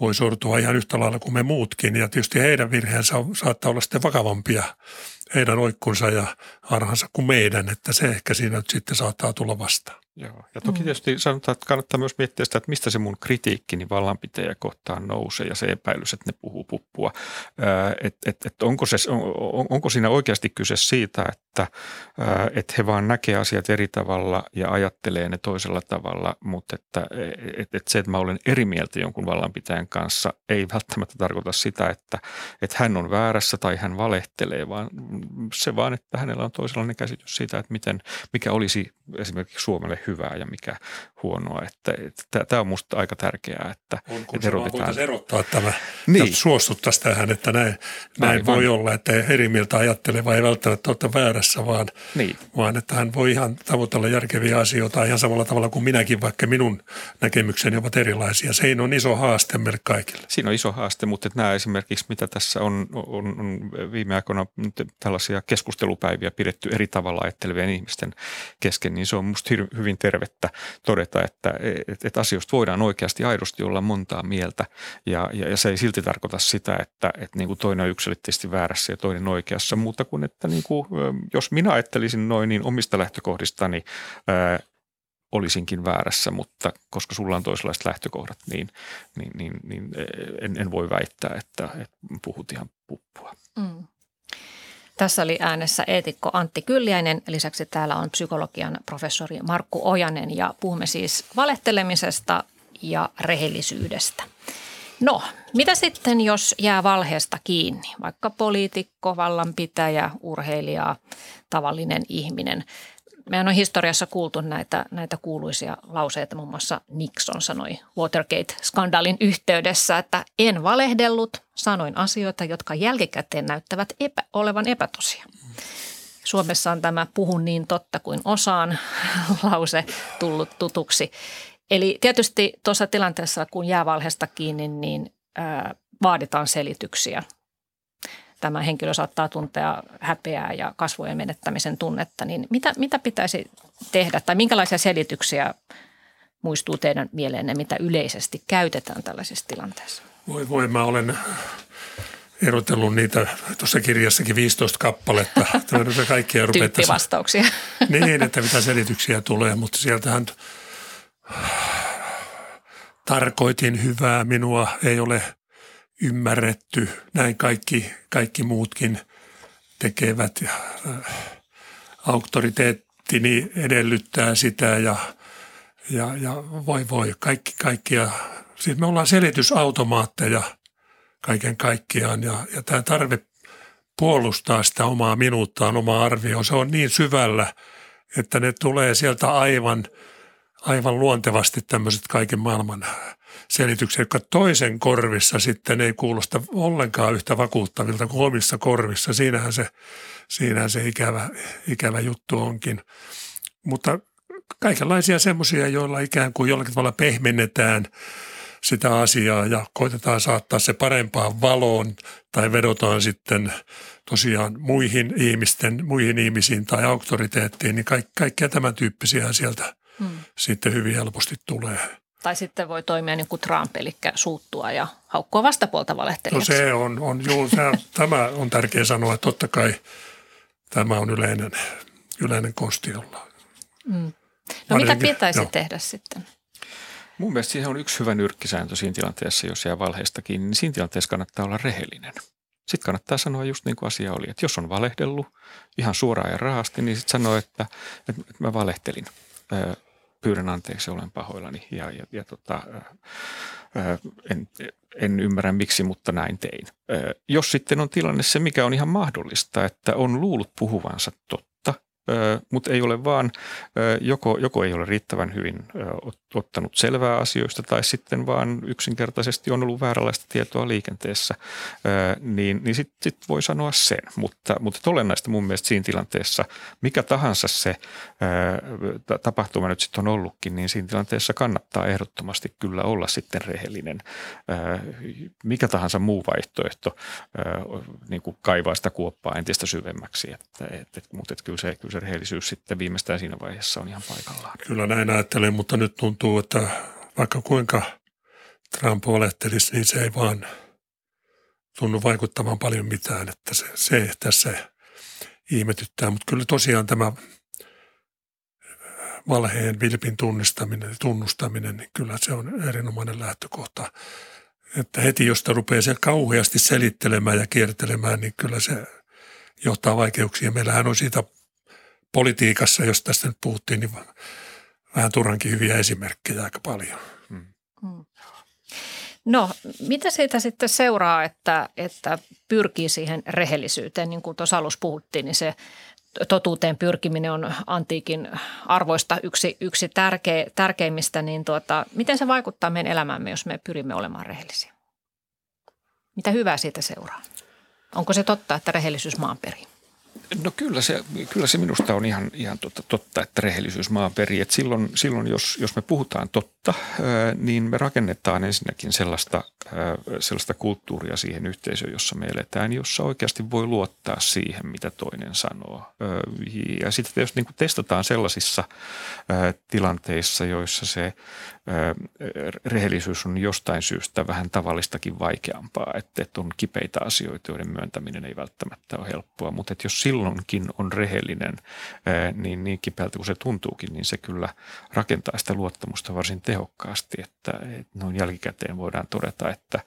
voi sortua ihan yhtä lailla kuin me muutkin ja tietysti heidän virheensä saattaa olla sitten vakavampia heidän oikkunsa ja harhansa kuin meidän, että se ehkä siinä nyt sitten saattaa tulla vastaan. Joo. Ja toki mm. tietysti sanotaan, että kannattaa myös miettiä sitä, että mistä se mun kritiikkini vallanpitäjä kohtaan nousee ja se epäilys, että ne puhuu puppua. Että et, et onko, se, on, onko siinä oikeasti kyse siitä, että et he vaan näkee asiat eri tavalla ja ajattelee ne toisella tavalla, mutta että et, et se, että mä olen eri mieltä jonkun vallanpitäjän kanssa, ei välttämättä tarkoita sitä, että, että hän on väärässä tai hän valehtelee, vaan se vaan, että hänellä on toisenlainen käsitys siitä, että miten, mikä olisi esimerkiksi Suomelle hyvää ja mikä huonoa. Että, että tämä on minusta aika tärkeää, että, on, kun että erotetaan. erottaa tämä niin. suostuttaisiin tähän, että näin, näin voi olla, että eri mieltä ajatteleva ei välttämättä ole väärässä, vaan, niin. vaan että hän voi ihan tavoitella järkeviä asioita ihan samalla tavalla kuin minäkin, vaikka minun näkemykseni ovat erilaisia. Se on iso haaste meille kaikille. Siinä on iso haaste, mutta nämä esimerkiksi, mitä tässä on, on, on viime aikoina tällaisia keskustelupäiviä pidetty eri tavalla ajattelevien ihmisten kesken, niin se on minusta hyvin tervettä todeta, että, että, että asioista voidaan oikeasti aidosti olla montaa mieltä ja, ja, ja se ei silti tarkoita sitä, että, että niin kuin toinen on yksilöllisesti väärässä ja toinen oikeassa, mutta kuin että niin kuin, jos minä ajattelisin noin, niin omista lähtökohdistani ää, olisinkin väärässä, mutta koska sulla on toisenlaiset lähtökohdat, niin, niin, niin, niin en, en voi väittää, että, että puhut ihan puppua. Mm. Tässä oli äänessä eetikko Antti Kylliäinen. Lisäksi täällä on psykologian professori Markku Ojanen ja puhumme siis valehtelemisesta ja rehellisyydestä. No, mitä sitten, jos jää valheesta kiinni? Vaikka poliitikko, vallanpitäjä, urheilija, tavallinen ihminen. Meidän on historiassa kuultu näitä, näitä kuuluisia lauseita, muun muassa Nixon sanoi Watergate-skandaalin yhteydessä, että en valehdellut, sanoin asioita, jotka jälkikäteen näyttävät epä, olevan epätosia. Suomessa on tämä puhun niin totta kuin osaan lause tullut tutuksi. Eli tietysti tuossa tilanteessa, kun jää valheesta kiinni, niin ää, vaaditaan selityksiä tämä henkilö saattaa tuntea häpeää ja kasvojen menettämisen tunnetta, niin mitä, mitä pitäisi tehdä tai minkälaisia selityksiä muistuu teidän mieleenne, mitä yleisesti käytetään tällaisissa tilanteissa? Voi voi, mä olen erotellut niitä tuossa kirjassakin 15 kappaletta. Kaikkia Tyyppivastauksia. Niin, että mitä selityksiä tulee, mutta sieltähän tarkoitin hyvää, minua ei ole – ymmärretty. Näin kaikki, kaikki muutkin tekevät. Ja, äh, auktoriteettini edellyttää sitä ja, ja, ja voi voi, kaikki, kaikkia. Siis me ollaan selitysautomaatteja kaiken kaikkiaan ja, ja tämä tarve puolustaa sitä omaa minuuttaan, omaa arvioa, se on niin syvällä, että ne tulee sieltä aivan, aivan luontevasti tämmöiset kaiken maailman selityksiä, jotka toisen korvissa sitten ei kuulosta ollenkaan yhtä vakuuttavilta kuin omissa korvissa. Siinähän se, siinähän se ikävä, ikävä juttu onkin. Mutta kaikenlaisia semmoisia, joilla ikään kuin jollakin tavalla pehmennetään sitä asiaa ja koitetaan saattaa se parempaan valoon tai vedotaan sitten tosiaan muihin ihmisten, muihin ihmisiin tai auktoriteettiin, niin kaik, kaikkea tämän tyyppisiä sieltä hmm. sitten hyvin helposti tulee. Tai sitten voi toimia niin kuin Trump, eli suuttua ja haukkua vastapuolta valehtelijaksi. No se on, on juu, se, tämä on tärkeä sanoa, että totta kai tämä on yleinen, yleinen kosti olla. Mm. No mitä pitäisi jo. tehdä sitten? Mun mielestä siihen on yksi hyvä nyrkkisääntö siinä tilanteessa, jos jää valheistakin, niin siinä tilanteessa kannattaa olla rehellinen. Sitten kannattaa sanoa just niin kuin asia oli, että jos on valehdellut ihan suoraan ja rahasti, niin sitten sanoo, että, että mä valehtelin pyydän anteeksi, olen pahoillani ja, ja, ja tota, en, en ymmärrä miksi, mutta näin tein. Jos sitten on tilanne se, mikä on ihan mahdollista, että on luullut puhuvansa totta mutta ei ole vaan, joko, joko ei ole riittävän hyvin ottanut selvää asioista tai sitten vaan yksinkertaisesti on ollut vääränlaista tietoa liikenteessä, niin, niin sitten sit voi sanoa sen. Mutta, mutta olennaista mun mielestä siinä tilanteessa, mikä tahansa se tapahtuma nyt sitten on ollutkin, niin siinä tilanteessa kannattaa ehdottomasti kyllä olla sitten rehellinen. Mikä tahansa muu vaihtoehto niin kuin kaivaa sitä kuoppaa entistä syvemmäksi, että, että, mutta että kyllä, se, kyllä se rehellisyys sitten viimeistään siinä vaiheessa on ihan paikallaan. Kyllä näin ajattelen, mutta nyt tuntuu, että vaikka kuinka Trump olettelisi, niin se ei vaan tunnu vaikuttamaan paljon mitään, että se, se tässä ihmetyttää. Mutta kyllä tosiaan tämä valheen vilpin tunnistaminen tunnustaminen, niin kyllä se on erinomainen lähtökohta. Että heti jos rupeaa se kauheasti selittelemään ja kiertelemään, niin kyllä se johtaa vaikeuksia. Meillähän on siitä politiikassa, jos tästä nyt puhuttiin, niin vähän turhankin hyviä esimerkkejä aika paljon. Hmm. hmm. No, mitä siitä sitten seuraa, että, että pyrkii siihen rehellisyyteen? Niin kuin tuossa alussa puhuttiin, niin se totuuteen pyrkiminen on antiikin arvoista yksi, yksi tärkeä, tärkeimmistä. Niin tuota, miten se vaikuttaa meidän elämäämme, jos me pyrimme olemaan rehellisiä? Mitä hyvää siitä seuraa? Onko se totta, että rehellisyys maan perii? No kyllä se, kyllä se minusta on ihan, ihan totta, totta, että rehellisyys maan perii. Et silloin, silloin jos, jos me puhutaan totta, niin me rakennetaan ensinnäkin sellaista, sellaista kulttuuria siihen yhteisöön, jossa me eletään, jossa oikeasti voi luottaa siihen, mitä toinen sanoo. Ja sitten jos niin testataan sellaisissa tilanteissa, joissa se rehellisyys on jostain syystä vähän tavallistakin vaikeampaa, että, on kipeitä asioita, joiden myöntäminen ei välttämättä ole helppoa, mutta jos silloinkin on rehellinen, niin niin kipeältä kuin se tuntuukin, niin se kyllä rakentaa sitä luottamusta varsin tehokkaasti, että, noin jälkikäteen voidaan todeta, että,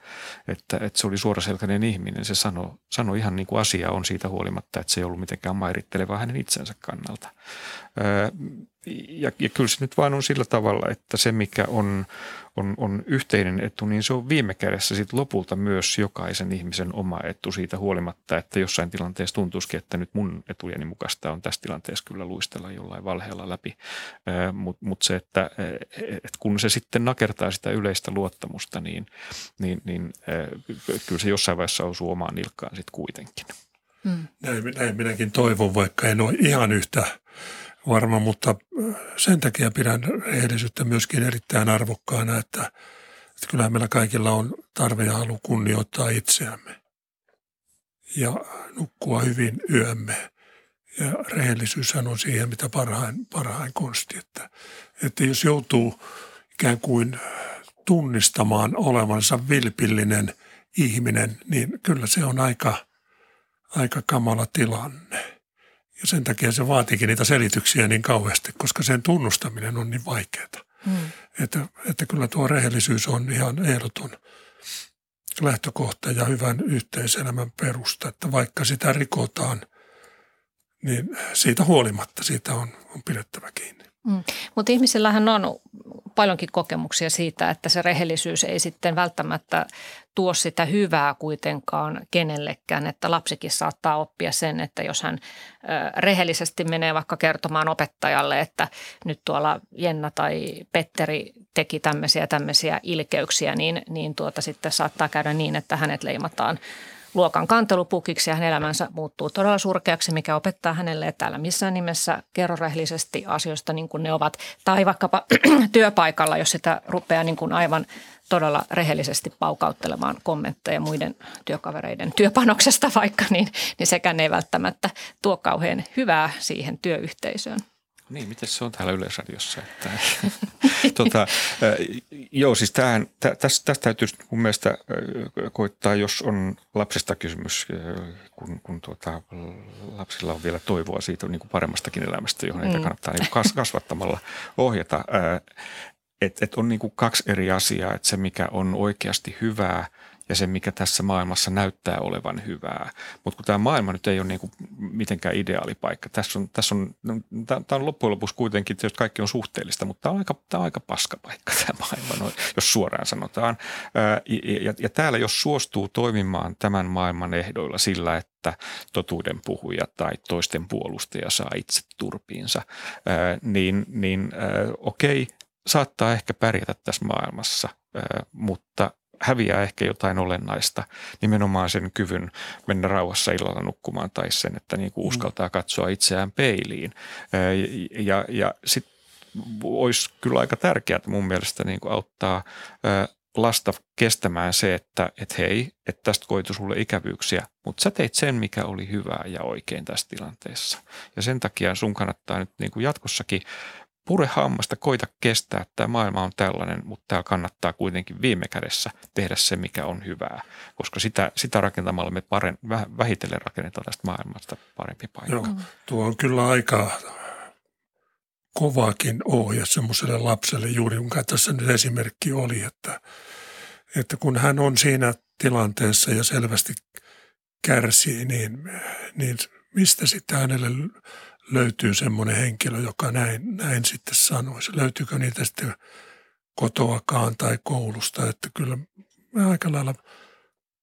että, että se oli suoraselkäinen ihminen, se sanoi, sanoi ihan niin kuin asia on siitä huolimatta, että se ei ollut mitenkään mairitteleva hänen itsensä kannalta ja, ja kyllä se nyt vain on sillä tavalla, että se mikä on, on, on yhteinen etu, niin se on viime kädessä sit lopulta myös jokaisen ihmisen oma etu siitä huolimatta, että jossain tilanteessa tuntuisikin, että nyt mun etujeni mukaista on tässä tilanteessa kyllä luistella jollain valheella läpi. Mutta mut se, että et kun se sitten nakertaa sitä yleistä luottamusta, niin, niin, niin kyllä se jossain vaiheessa osuu omaan nilkkaan sitten kuitenkin. Hmm. Näin, näin minäkin toivon, vaikka en ole ihan yhtä varma, mutta äh, sen takia pidän rehellisyyttä myöskin erittäin arvokkaana, että, että kyllähän meillä kaikilla on tarve ja halu kunnioittaa itseämme ja nukkua hyvin yömme. Ja rehellisyyshän on siihen, mitä parhain, parhain konsti. Että, että jos joutuu ikään kuin tunnistamaan olevansa vilpillinen ihminen, niin kyllä se on aika, aika kamala tilanne. Ja sen takia se vaatiikin niitä selityksiä niin kauheasti, koska sen tunnustaminen on niin vaikeaa. Mm. Että, että kyllä tuo rehellisyys on ihan ehdoton lähtökohta ja hyvän yhteiselämän perusta. Että vaikka sitä rikotaan, niin siitä huolimatta siitä on, on pidettävä kiinni. Mm. Mutta ihmisillähän on paljonkin kokemuksia siitä, että se rehellisyys ei sitten välttämättä tuo sitä hyvää kuitenkaan kenellekään, että lapsikin saattaa oppia sen, että jos hän rehellisesti menee vaikka kertomaan opettajalle, että nyt tuolla Jenna tai Petteri teki tämmöisiä tämmöisiä ilkeyksiä, niin, niin tuota sitten saattaa käydä niin, että hänet leimataan luokan kantelupukiksi ja hänen elämänsä muuttuu todella surkeaksi, mikä opettaa hänelle, että älä missään nimessä kerro rehellisesti asioista niin kuin ne ovat. Tai vaikkapa työpaikalla, jos sitä rupeaa niin kuin aivan todella rehellisesti paukauttelemaan kommentteja muiden työkavereiden työpanoksesta vaikka, niin, niin sekään ei välttämättä tuo kauhean hyvää siihen työyhteisöön. Niin, miten se on täällä Yleisradiossa? Että, tota, joo, siis tähän, tä, tästä, tästä täytyy mun mielestä koittaa, jos on lapsesta kysymys, kun, kun tuota, lapsilla on vielä toivoa siitä niin kuin paremmastakin elämästä, johon mm. kannattaa niin kuin kasvattamalla ohjata. Että et on niin kuin kaksi eri asiaa, että se mikä on oikeasti hyvää – ja se, mikä tässä maailmassa näyttää olevan hyvää. Mutta kun tämä maailma nyt ei ole niin kuin mitenkään ideaalipaikka. Tässä on, tässä on, no, tämä on loppujen lopuksi kuitenkin, että kaikki on suhteellista, mutta tämä on aika, tämä on aika paskapaikka tämä maailma, no, jos suoraan sanotaan. Ja, ja, ja täällä jos suostuu toimimaan tämän maailman ehdoilla sillä, että totuuden puhuja tai toisten puolustaja saa itse turpiinsa, niin, niin okei, saattaa ehkä pärjätä tässä maailmassa, mutta häviää ehkä jotain olennaista, nimenomaan sen kyvyn mennä rauhassa illalla nukkumaan tai sen, että niin kuin mm. uskaltaa katsoa itseään peiliin. Ja, ja sitten olisi kyllä aika tärkeää mun mielestä niin kuin auttaa lasta kestämään se, että et hei, että tästä koitu sulle ikävyyksiä, mutta sä teit sen, mikä oli hyvää ja oikein tässä tilanteessa. Ja sen takia sun kannattaa nyt niin kuin jatkossakin pure hammasta, koita kestää, että tämä maailma on tällainen, mutta täällä kannattaa kuitenkin viime kädessä tehdä se, mikä on hyvää, koska sitä, sitä rakentamalla me paren, vähitellen rakennetaan tästä maailmasta parempi paikka. Joo, tuo on kyllä aika kovakin ohje semmoiselle lapselle, juuri jonka tässä nyt esimerkki oli, että, että kun hän on siinä tilanteessa ja selvästi kärsii, niin, niin mistä sitten hänelle löytyy semmoinen henkilö, joka näin, näin sitten sanoisi. Löytyykö niitä sitten kotoakaan tai koulusta, että kyllä mä aika lailla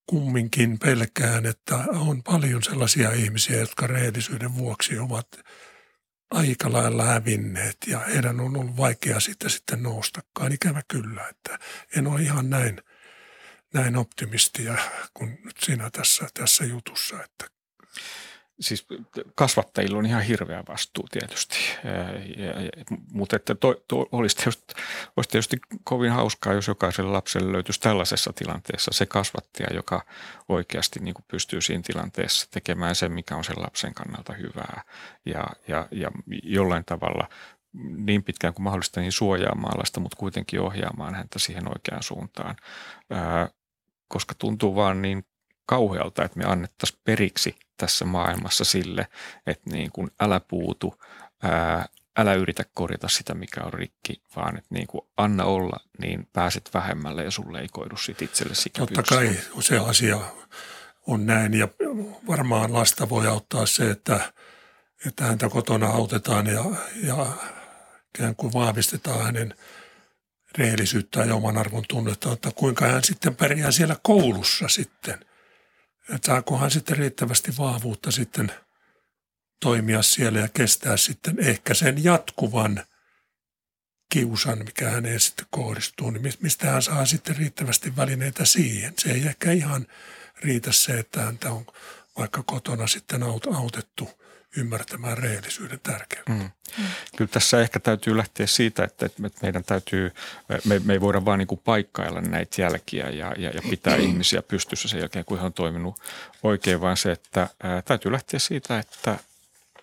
kumminkin pelkään, että on paljon sellaisia ihmisiä, jotka rehellisyyden vuoksi ovat aika lailla hävinneet ja heidän on ollut vaikea sitten, sitten noustakaan. Ikävä kyllä, että en ole ihan näin, näin optimistia kuin nyt sinä tässä, tässä jutussa, että siis kasvattajilla on ihan hirveä vastuu tietysti, ja, ja, mutta että to, to, olisi, tietysti, olisi tietysti kovin hauskaa, jos jokaiselle lapselle löytyisi tällaisessa tilanteessa se kasvattaja, joka oikeasti niin kuin pystyy siinä tilanteessa tekemään sen, mikä on sen lapsen kannalta hyvää. Ja, ja, ja jollain tavalla niin pitkään kuin mahdollista niin suojaamaan lasta, mutta kuitenkin ohjaamaan häntä siihen oikeaan suuntaan, koska tuntuu vaan niin kauhealta, että me annettaisiin periksi tässä maailmassa sille, että niin kuin älä puutu, ää, älä yritä korjata sitä, mikä on rikki, vaan että niin kuin anna olla, niin pääset vähemmälle ja sulle ei koidu sit itsellesi Totta kai se asia on näin ja varmaan lasta voi auttaa se, että, että häntä kotona autetaan ja, ja ikään kuin vahvistetaan hänen rehellisyyttään ja oman arvon tunnetta, että kuinka hän sitten pärjää siellä koulussa sitten – että saakohan sitten riittävästi vahvuutta sitten toimia siellä ja kestää sitten ehkä sen jatkuvan kiusan, mikä häneen sitten kohdistuu, niin mistä hän saa sitten riittävästi välineitä siihen. Se ei ehkä ihan riitä se, että häntä on vaikka kotona sitten autettu – ymmärtämään rehellisyyden tärkeyttä. Mm. Kyllä tässä ehkä täytyy lähteä siitä, että, että meidän täytyy, me, me ei voida vaan niin kuin paikkailla näitä jälkiä ja, ja, ja pitää ihmisiä pystyssä sen jälkeen, kun he on toiminut oikein, vaan se, että ää, täytyy lähteä siitä, että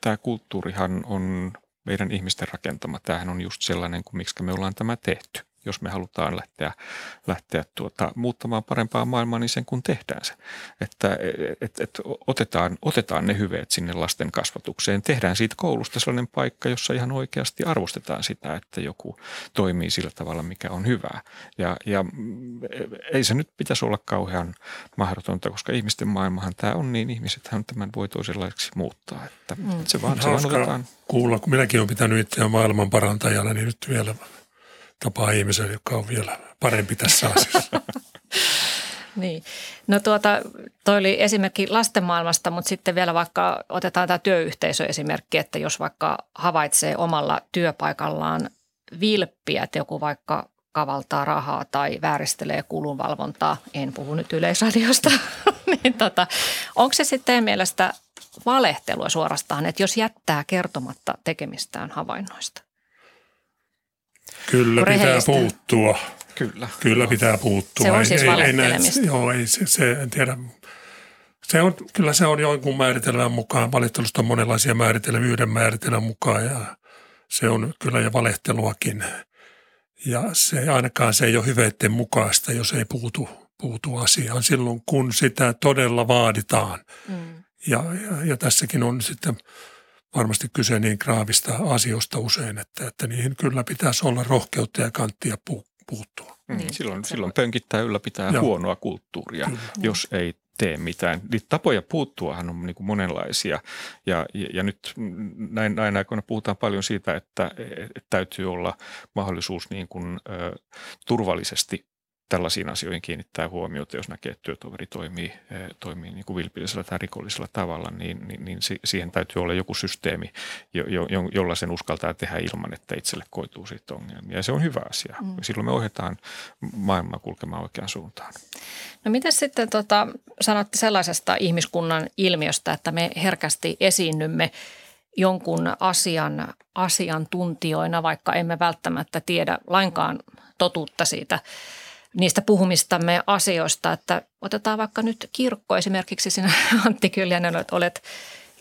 tämä kulttuurihan on meidän ihmisten rakentama. Tämähän on just sellainen kuin miksi me ollaan tämä tehty jos me halutaan lähteä, lähteä tuota, muuttamaan parempaa maailmaa, niin sen kun tehdään se. Että et, et otetaan, otetaan ne hyveet sinne lasten kasvatukseen. Tehdään siitä koulusta sellainen paikka, jossa ihan oikeasti arvostetaan sitä, että joku toimii sillä tavalla, mikä on hyvää. Ja, ja ei se nyt pitäisi olla kauhean mahdotonta, koska ihmisten maailmahan tämä on, niin ihmisethän tämän voi toisenlaiseksi muuttaa. Että, mm. se vaan, se vaan otetaan. kuulla, kun minäkin olen pitänyt itseään maailman parantajana, niin nyt vielä – tapaa ihmisen, joka on vielä parempi tässä asiassa. niin. No tuota, toi oli esimerkki lasten maailmasta, mutta sitten vielä vaikka otetaan tämä työyhteisöesimerkki, että jos vaikka havaitsee omalla työpaikallaan vilppiä, että joku vaikka kavaltaa rahaa tai vääristelee kulunvalvontaa, en puhu nyt yleisradiosta, niin tota, onko se sitten mielestä valehtelua suorastaan, että jos jättää kertomatta tekemistään havainnoista? Kyllä pitää puuttua. Kyllä. Kyllä pitää puuttua. Se on siis ei, ei, näin, Joo, ei se, se, en tiedä. Se on, kyllä se on jonkun määritelmän mukaan. Valittelusta on monenlaisia määritelmiä yhden määritelmän mukaan ja se on kyllä jo valehteluakin. Ja se ainakaan se ei ole hyveiden mukaista, jos ei puutu, puutu asiaan silloin, kun sitä todella vaaditaan. Mm. Ja, ja, ja tässäkin on sitten – varmasti kyse niin graavista asioista usein, että, että niihin kyllä pitäisi olla rohkeutta ja kanttia pu, puuttua. Mm. Niin. silloin, silloin pönkittää ylläpitää Joo. huonoa kulttuuria, Kyllä. jos ei tee mitään. Niitä tapoja puuttuahan on niin kuin monenlaisia ja, ja, ja nyt näin, näin aikoina puhutaan paljon siitä, että, että täytyy olla mahdollisuus niin kuin, ö, turvallisesti tällaisiin asioihin kiinnittää huomiota, jos näkee, että työtoveri toimii, eh, toimii niin kuin vilpillisellä tai rikollisella tavalla, niin, niin, niin siihen täytyy olla joku systeemi, jo, jo, jolla sen uskaltaa tehdä ilman, että itselle koituu siitä ongelmia. Ja se on hyvä asia. Mm. Silloin me ohjataan maailmaa kulkemaan oikeaan suuntaan. No miten sitten tota, sanotte sellaisesta ihmiskunnan ilmiöstä, että me herkästi esiinnymme jonkun asian asiantuntijoina, vaikka emme välttämättä tiedä lainkaan totuutta siitä – niistä puhumistamme asioista, että otetaan vaikka nyt kirkko esimerkiksi sinä Antti Kyljänen, että olet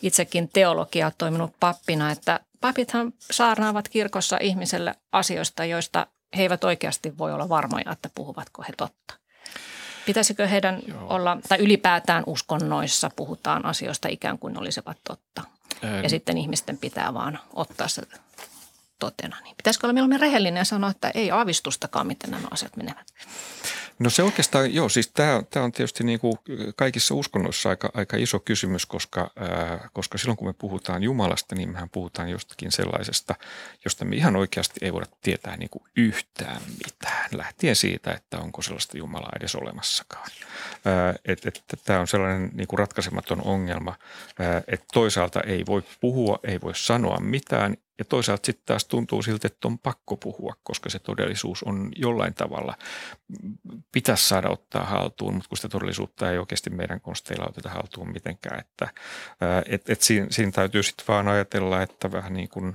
itsekin teologia toiminut pappina, että papithan saarnaavat kirkossa ihmiselle asioista, joista he eivät oikeasti voi olla varmoja, että puhuvatko he totta. Pitäisikö heidän Joo. olla, tai ylipäätään uskonnoissa puhutaan asioista ikään kuin olisivat totta. Ja sitten ihmisten pitää vaan ottaa se totena. Niin pitäisikö olla mieluummin rehellinen ja sanoa, että ei aavistustakaan, miten nämä asiat menevät? No se oikeastaan, joo, siis tämä, tämä on tietysti niin kuin kaikissa uskonnoissa aika, aika iso kysymys, koska, ää, koska silloin kun me puhutaan Jumalasta, niin mehän puhutaan jostakin sellaisesta, josta me ihan oikeasti ei voida tietää niin kuin yhtään mitään, lähtien siitä, että onko sellaista Jumalaa edes olemassakaan. Että et, tämä on sellainen niin kuin ratkaisematon ongelma, että toisaalta ei voi puhua, ei voi sanoa mitään ja toisaalta sitten taas tuntuu siltä, että on pakko puhua, koska se todellisuus on jollain tavalla, pitäisi saada ottaa haltuun, mutta kun sitä todellisuutta ei oikeasti meidän konsteilla oteta haltuun mitenkään. Että, et, et siinä, siinä täytyy sitten vaan ajatella, että vähän niin kuin,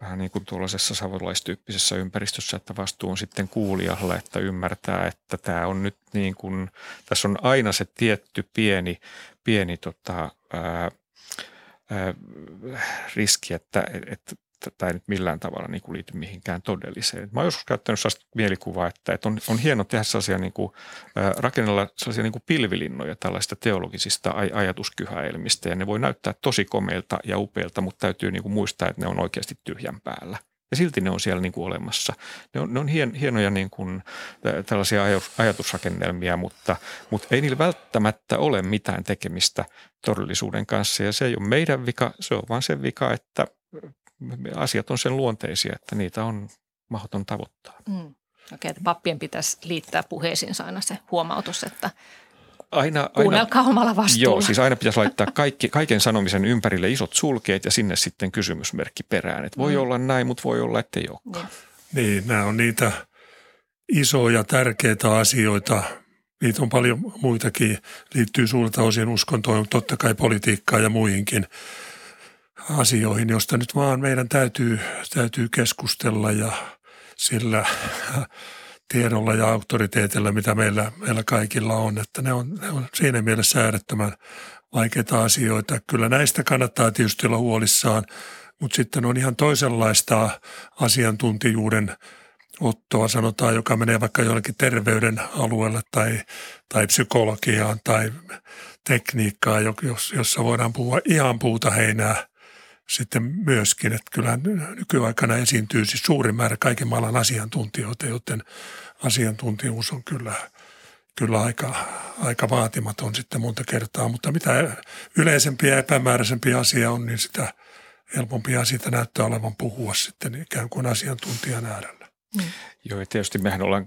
vähän niin kuin tuollaisessa savolaistyyppisessä ympäristössä, että vastuu on sitten kuulijalle, että ymmärtää, että tämä on nyt niin kuin, tässä on aina se tietty pieni, pieni tota, ää, riski, että, että tämä ei nyt millään tavalla niin kuin liity mihinkään todelliseen. Mä oon joskus käyttänyt sellaista mielikuvaa, että, että on, on hieno tehdä sellaisia, niin kuin, rakennella sellaisia niin kuin pilvilinnoja tällaista teologisista aj- ajatuskyhäelmistä ja ne voi näyttää tosi komeilta ja upeilta, mutta täytyy niin kuin muistaa, että ne on oikeasti tyhjän päällä. Ja silti ne on siellä niin kuin olemassa. Ne on, ne on hien, hienoja niin kuin, tällaisia ajatusrakennelmia, mutta, mutta ei niillä välttämättä ole mitään tekemistä todellisuuden kanssa. Ja se ei ole meidän vika, se on vaan se vika, että asiat on sen luonteisia, että niitä on mahdoton tavoittaa. Mm. Okei, että pappien pitäisi liittää puheisiinsa aina se huomautus, että aina, kuunnelkaa aina, omalla vastuulla. Joo, siis aina pitäisi laittaa kaikki, kaiken sanomisen ympärille isot sulkeet ja sinne sitten kysymysmerkki perään. Että voi mm. olla näin, mutta voi olla, ettei olekaan. Niin. niin, nämä on niitä isoja, tärkeitä asioita. Niitä on paljon muitakin, liittyy suurta osin uskontoon, mutta totta kai politiikkaan ja muihinkin asioihin, josta nyt vaan meidän täytyy, täytyy keskustella ja sillä tiedolla ja auktoriteetilla, mitä meillä, meillä kaikilla on, että ne on, ne on siinä mielessä äärettömän vaikeita asioita. Kyllä näistä kannattaa tietysti olla huolissaan, mutta sitten on ihan toisenlaista asiantuntijuuden ottoa, sanotaan, joka menee vaikka jollekin terveyden alueelle tai, tai psykologiaan tai tekniikkaan, jossa voidaan puhua ihan puuta heinää sitten myöskin, että kyllä nykyaikana esiintyy siis suurin määrä kaiken maailman asiantuntijoita, joten asiantuntijuus on kyllä, kyllä aika, aika vaatimaton sitten monta kertaa. Mutta mitä yleisempi ja epämääräisempi asia on, niin sitä helpompia siitä näyttää olevan puhua sitten ikään kuin asiantuntijan äärellä. Mm. Joo, ja tietysti mehän ollaan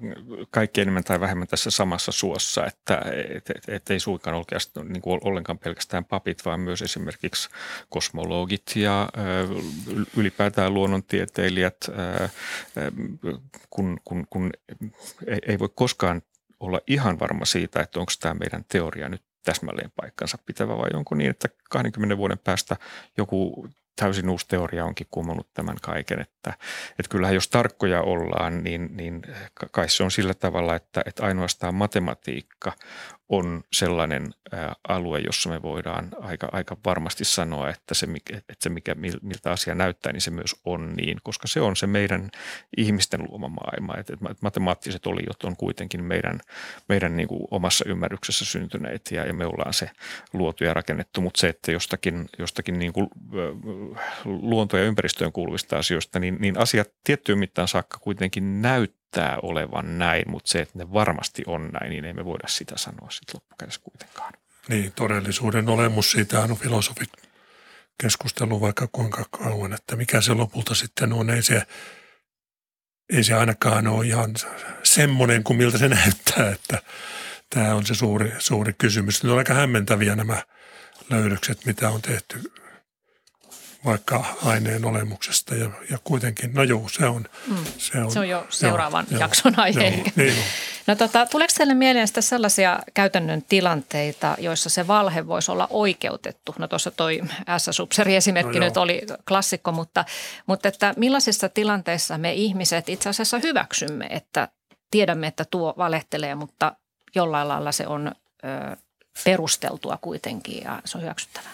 kaikki enemmän tai vähemmän tässä samassa suossa, että et, et, et ei suinkaan oikeastaan niin kuin ollenkaan pelkästään papit, vaan myös esimerkiksi kosmologit ja ylipäätään luonnontieteilijät, kun, kun, kun ei voi koskaan olla ihan varma siitä, että onko tämä meidän teoria nyt täsmälleen paikkansa pitävä vai onko niin, että 20 vuoden päästä joku täysin uusi teoria onkin kumonnut tämän kaiken. Että, että kyllähän jos tarkkoja ollaan, niin, niin kai se on sillä tavalla, että, että ainoastaan matematiikka on sellainen alue, jossa me voidaan aika, aika varmasti sanoa, että se, että se mikä, miltä asia näyttää, niin se myös on niin, koska se on se meidän ihmisten luoma maailma. Että matemaattiset oliot on kuitenkin meidän, meidän niin kuin omassa ymmärryksessä syntyneet ja, ja me ollaan se luotu ja rakennettu, mutta se, että jostakin, jostakin niin kuin luonto- ja ympäristöön kuuluvista asioista, niin, niin asiat tiettyyn mittaan saakka kuitenkin näyttää näyttää olevan näin, mutta se, että ne varmasti on näin, niin ei me voida sitä sanoa sitten loppukädessä kuitenkaan. Niin, todellisuuden olemus, siitä on filosofit keskustelu vaikka kuinka kauan, että mikä se lopulta sitten on. Ei se, ei se ainakaan ole ihan semmoinen kuin miltä se näyttää, että tämä on se suuri, suuri kysymys. Ne on aika hämmentäviä nämä löydökset, mitä on tehty vaikka aineen olemuksesta ja, ja kuitenkin, no joo, se on. Mm. Se, on se on jo seuraavan joo, jakson aihe. Joo, niin No tota, tuleeko teille mieleen sitä sellaisia käytännön tilanteita, joissa se valhe voisi olla oikeutettu? No tuossa toi S-subseri esimerkki no nyt oli klassikko, mutta, mutta että millaisissa tilanteissa me ihmiset itse asiassa hyväksymme, että tiedämme, että tuo valehtelee, mutta jollain lailla se on ö, perusteltua kuitenkin ja se on hyväksyttävää?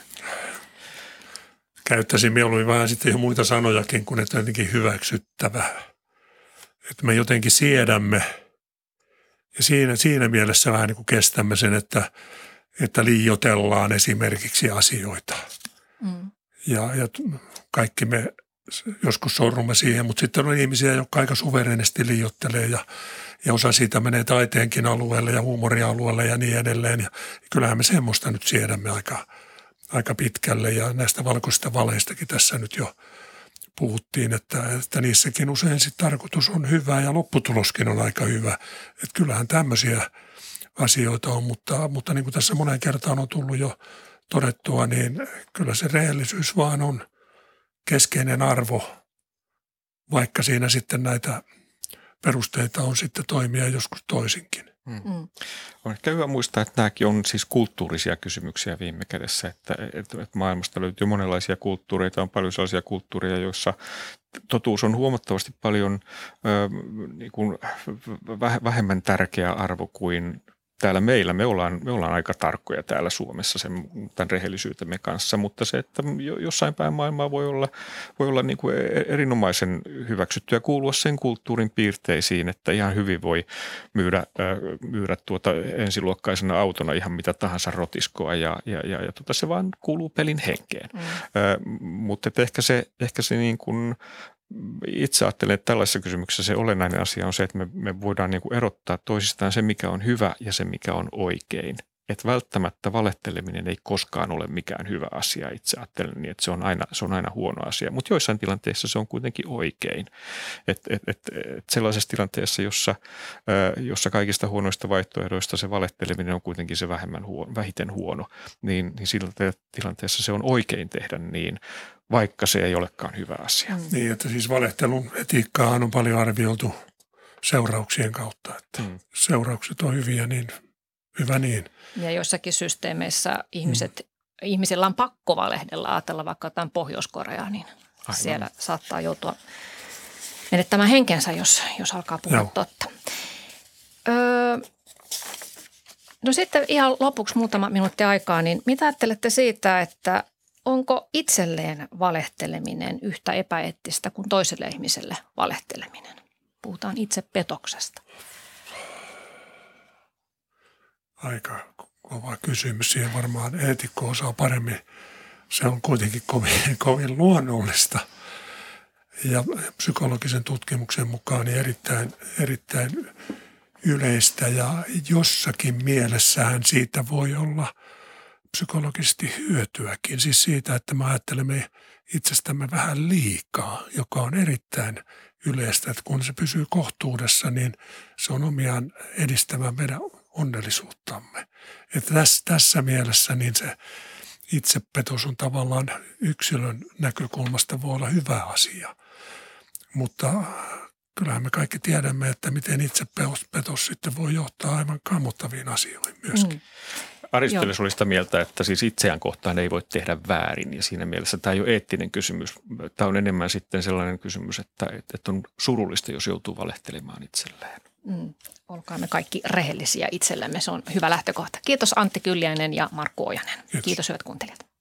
Käyttäisin mieluummin vähän sitten jo muita sanojakin kuin että jotenkin hyväksyttävä. Että me jotenkin siedämme ja siinä, siinä mielessä vähän niin kuin kestämme sen, että, että liiotellaan esimerkiksi asioita. Mm. Ja, ja kaikki me joskus sorrumme siihen, mutta sitten on ihmisiä, jotka aika suverenisti liiottelee ja, ja osa siitä menee taiteenkin alueelle ja huumorialueelle ja niin edelleen. Ja kyllähän me semmoista nyt siedämme aika, aika pitkälle ja näistä valkoisista valeistakin tässä nyt jo puhuttiin, että, että niissäkin usein sit tarkoitus on hyvä ja lopputuloskin on aika hyvä. Että kyllähän tämmöisiä asioita on, mutta, mutta niin kuin tässä monen kertaan on tullut jo todettua, niin kyllä se rehellisyys vaan on keskeinen arvo, vaikka siinä sitten näitä perusteita on sitten toimia joskus toisinkin. Hmm. Mm. On ehkä hyvä muistaa, että nämäkin on siis kulttuurisia kysymyksiä viime kädessä, että, että, että maailmasta löytyy monenlaisia kulttuureita, on paljon sellaisia kulttuureja, joissa totuus on huomattavasti paljon ö, niin kuin vähemmän tärkeä arvo kuin täällä meillä, me ollaan, me ollaan aika tarkkoja täällä Suomessa sen, tämän rehellisyytemme kanssa, mutta se, että jossain päin maailmaa voi olla, voi olla niin kuin e-, erinomaisen hyväksyttyä kuulua sen kulttuurin piirteisiin, että ihan hyvin voi myydä, myydä tuota ensiluokkaisena autona ihan mitä tahansa rotiskoa ja, ja, ja, ja tuota, se vaan kuuluu pelin henkeen. Mm. mutta ehkä se, ehkä se niin kuin itse ajattelen, että tällaisessa kysymyksessä se olennainen asia on se, että me, me voidaan niin kuin erottaa toisistaan se, mikä on hyvä ja se, mikä on oikein. Että välttämättä valetteleminen ei koskaan ole mikään hyvä asia. Itse ajattelen niin, että se on aina, se on aina huono asia, mutta joissain tilanteissa se on kuitenkin oikein. Et, et, et, et sellaisessa tilanteessa, jossa, jossa kaikista huonoista vaihtoehdoista se valetteleminen on kuitenkin se vähemmän huono, vähiten huono, niin, niin sillä tilanteessa se on oikein tehdä niin, vaikka se ei olekaan hyvä asia. Mm. Niin, että siis valehtelun etiikkaa on paljon arvioitu seurauksien kautta, että mm. seuraukset on hyviä, niin hyvä niin. Ja joissakin systeemeissä ihmiset, mm. ihmisillä on pakko valehdella, ajatella vaikka jotain Pohjois-Koreaa, niin Aivan. siellä saattaa joutua menettämään henkensä, jos, jos alkaa puhua Joo. totta. Öö, no sitten ihan lopuksi muutama minuutti aikaa, niin mitä ajattelette siitä, että onko itselleen valehteleminen yhtä epäeettistä kuin toiselle ihmiselle valehteleminen? Puhutaan itse petoksesta. Aika kova kysymys. Siihen varmaan eetikko osaa paremmin. Se on kuitenkin kovin, kovin luonnollista. Ja psykologisen tutkimuksen mukaan niin erittäin, erittäin yleistä ja jossakin mielessähän siitä voi olla – psykologisesti hyötyäkin, siis siitä, että me ajattelemme itsestämme vähän liikaa, joka on erittäin yleistä, että kun se pysyy kohtuudessa, niin se on omiaan edistämään meidän onnellisuuttamme. Että tässä, tässä mielessä niin se itsepetos on tavallaan yksilön näkökulmasta voi olla hyvä asia. Mutta kyllähän me kaikki tiedämme, että miten itsepetos sitten voi johtaa aivan kammottaviin asioihin myöskin. Mm. Aristoteles oli sitä mieltä, että siis itseään kohtaan ei voi tehdä väärin ja siinä mielessä tämä ei ole eettinen kysymys. Tämä on enemmän sitten sellainen kysymys, että, että on surullista, jos joutuu valehtelemaan itselleen. Mm. Olkaamme kaikki rehellisiä itsellemme, se on hyvä lähtökohta. Kiitos Antti Kylläinen ja Markku Ojanen. Kiitos, Kiitos hyvät kuuntelijat.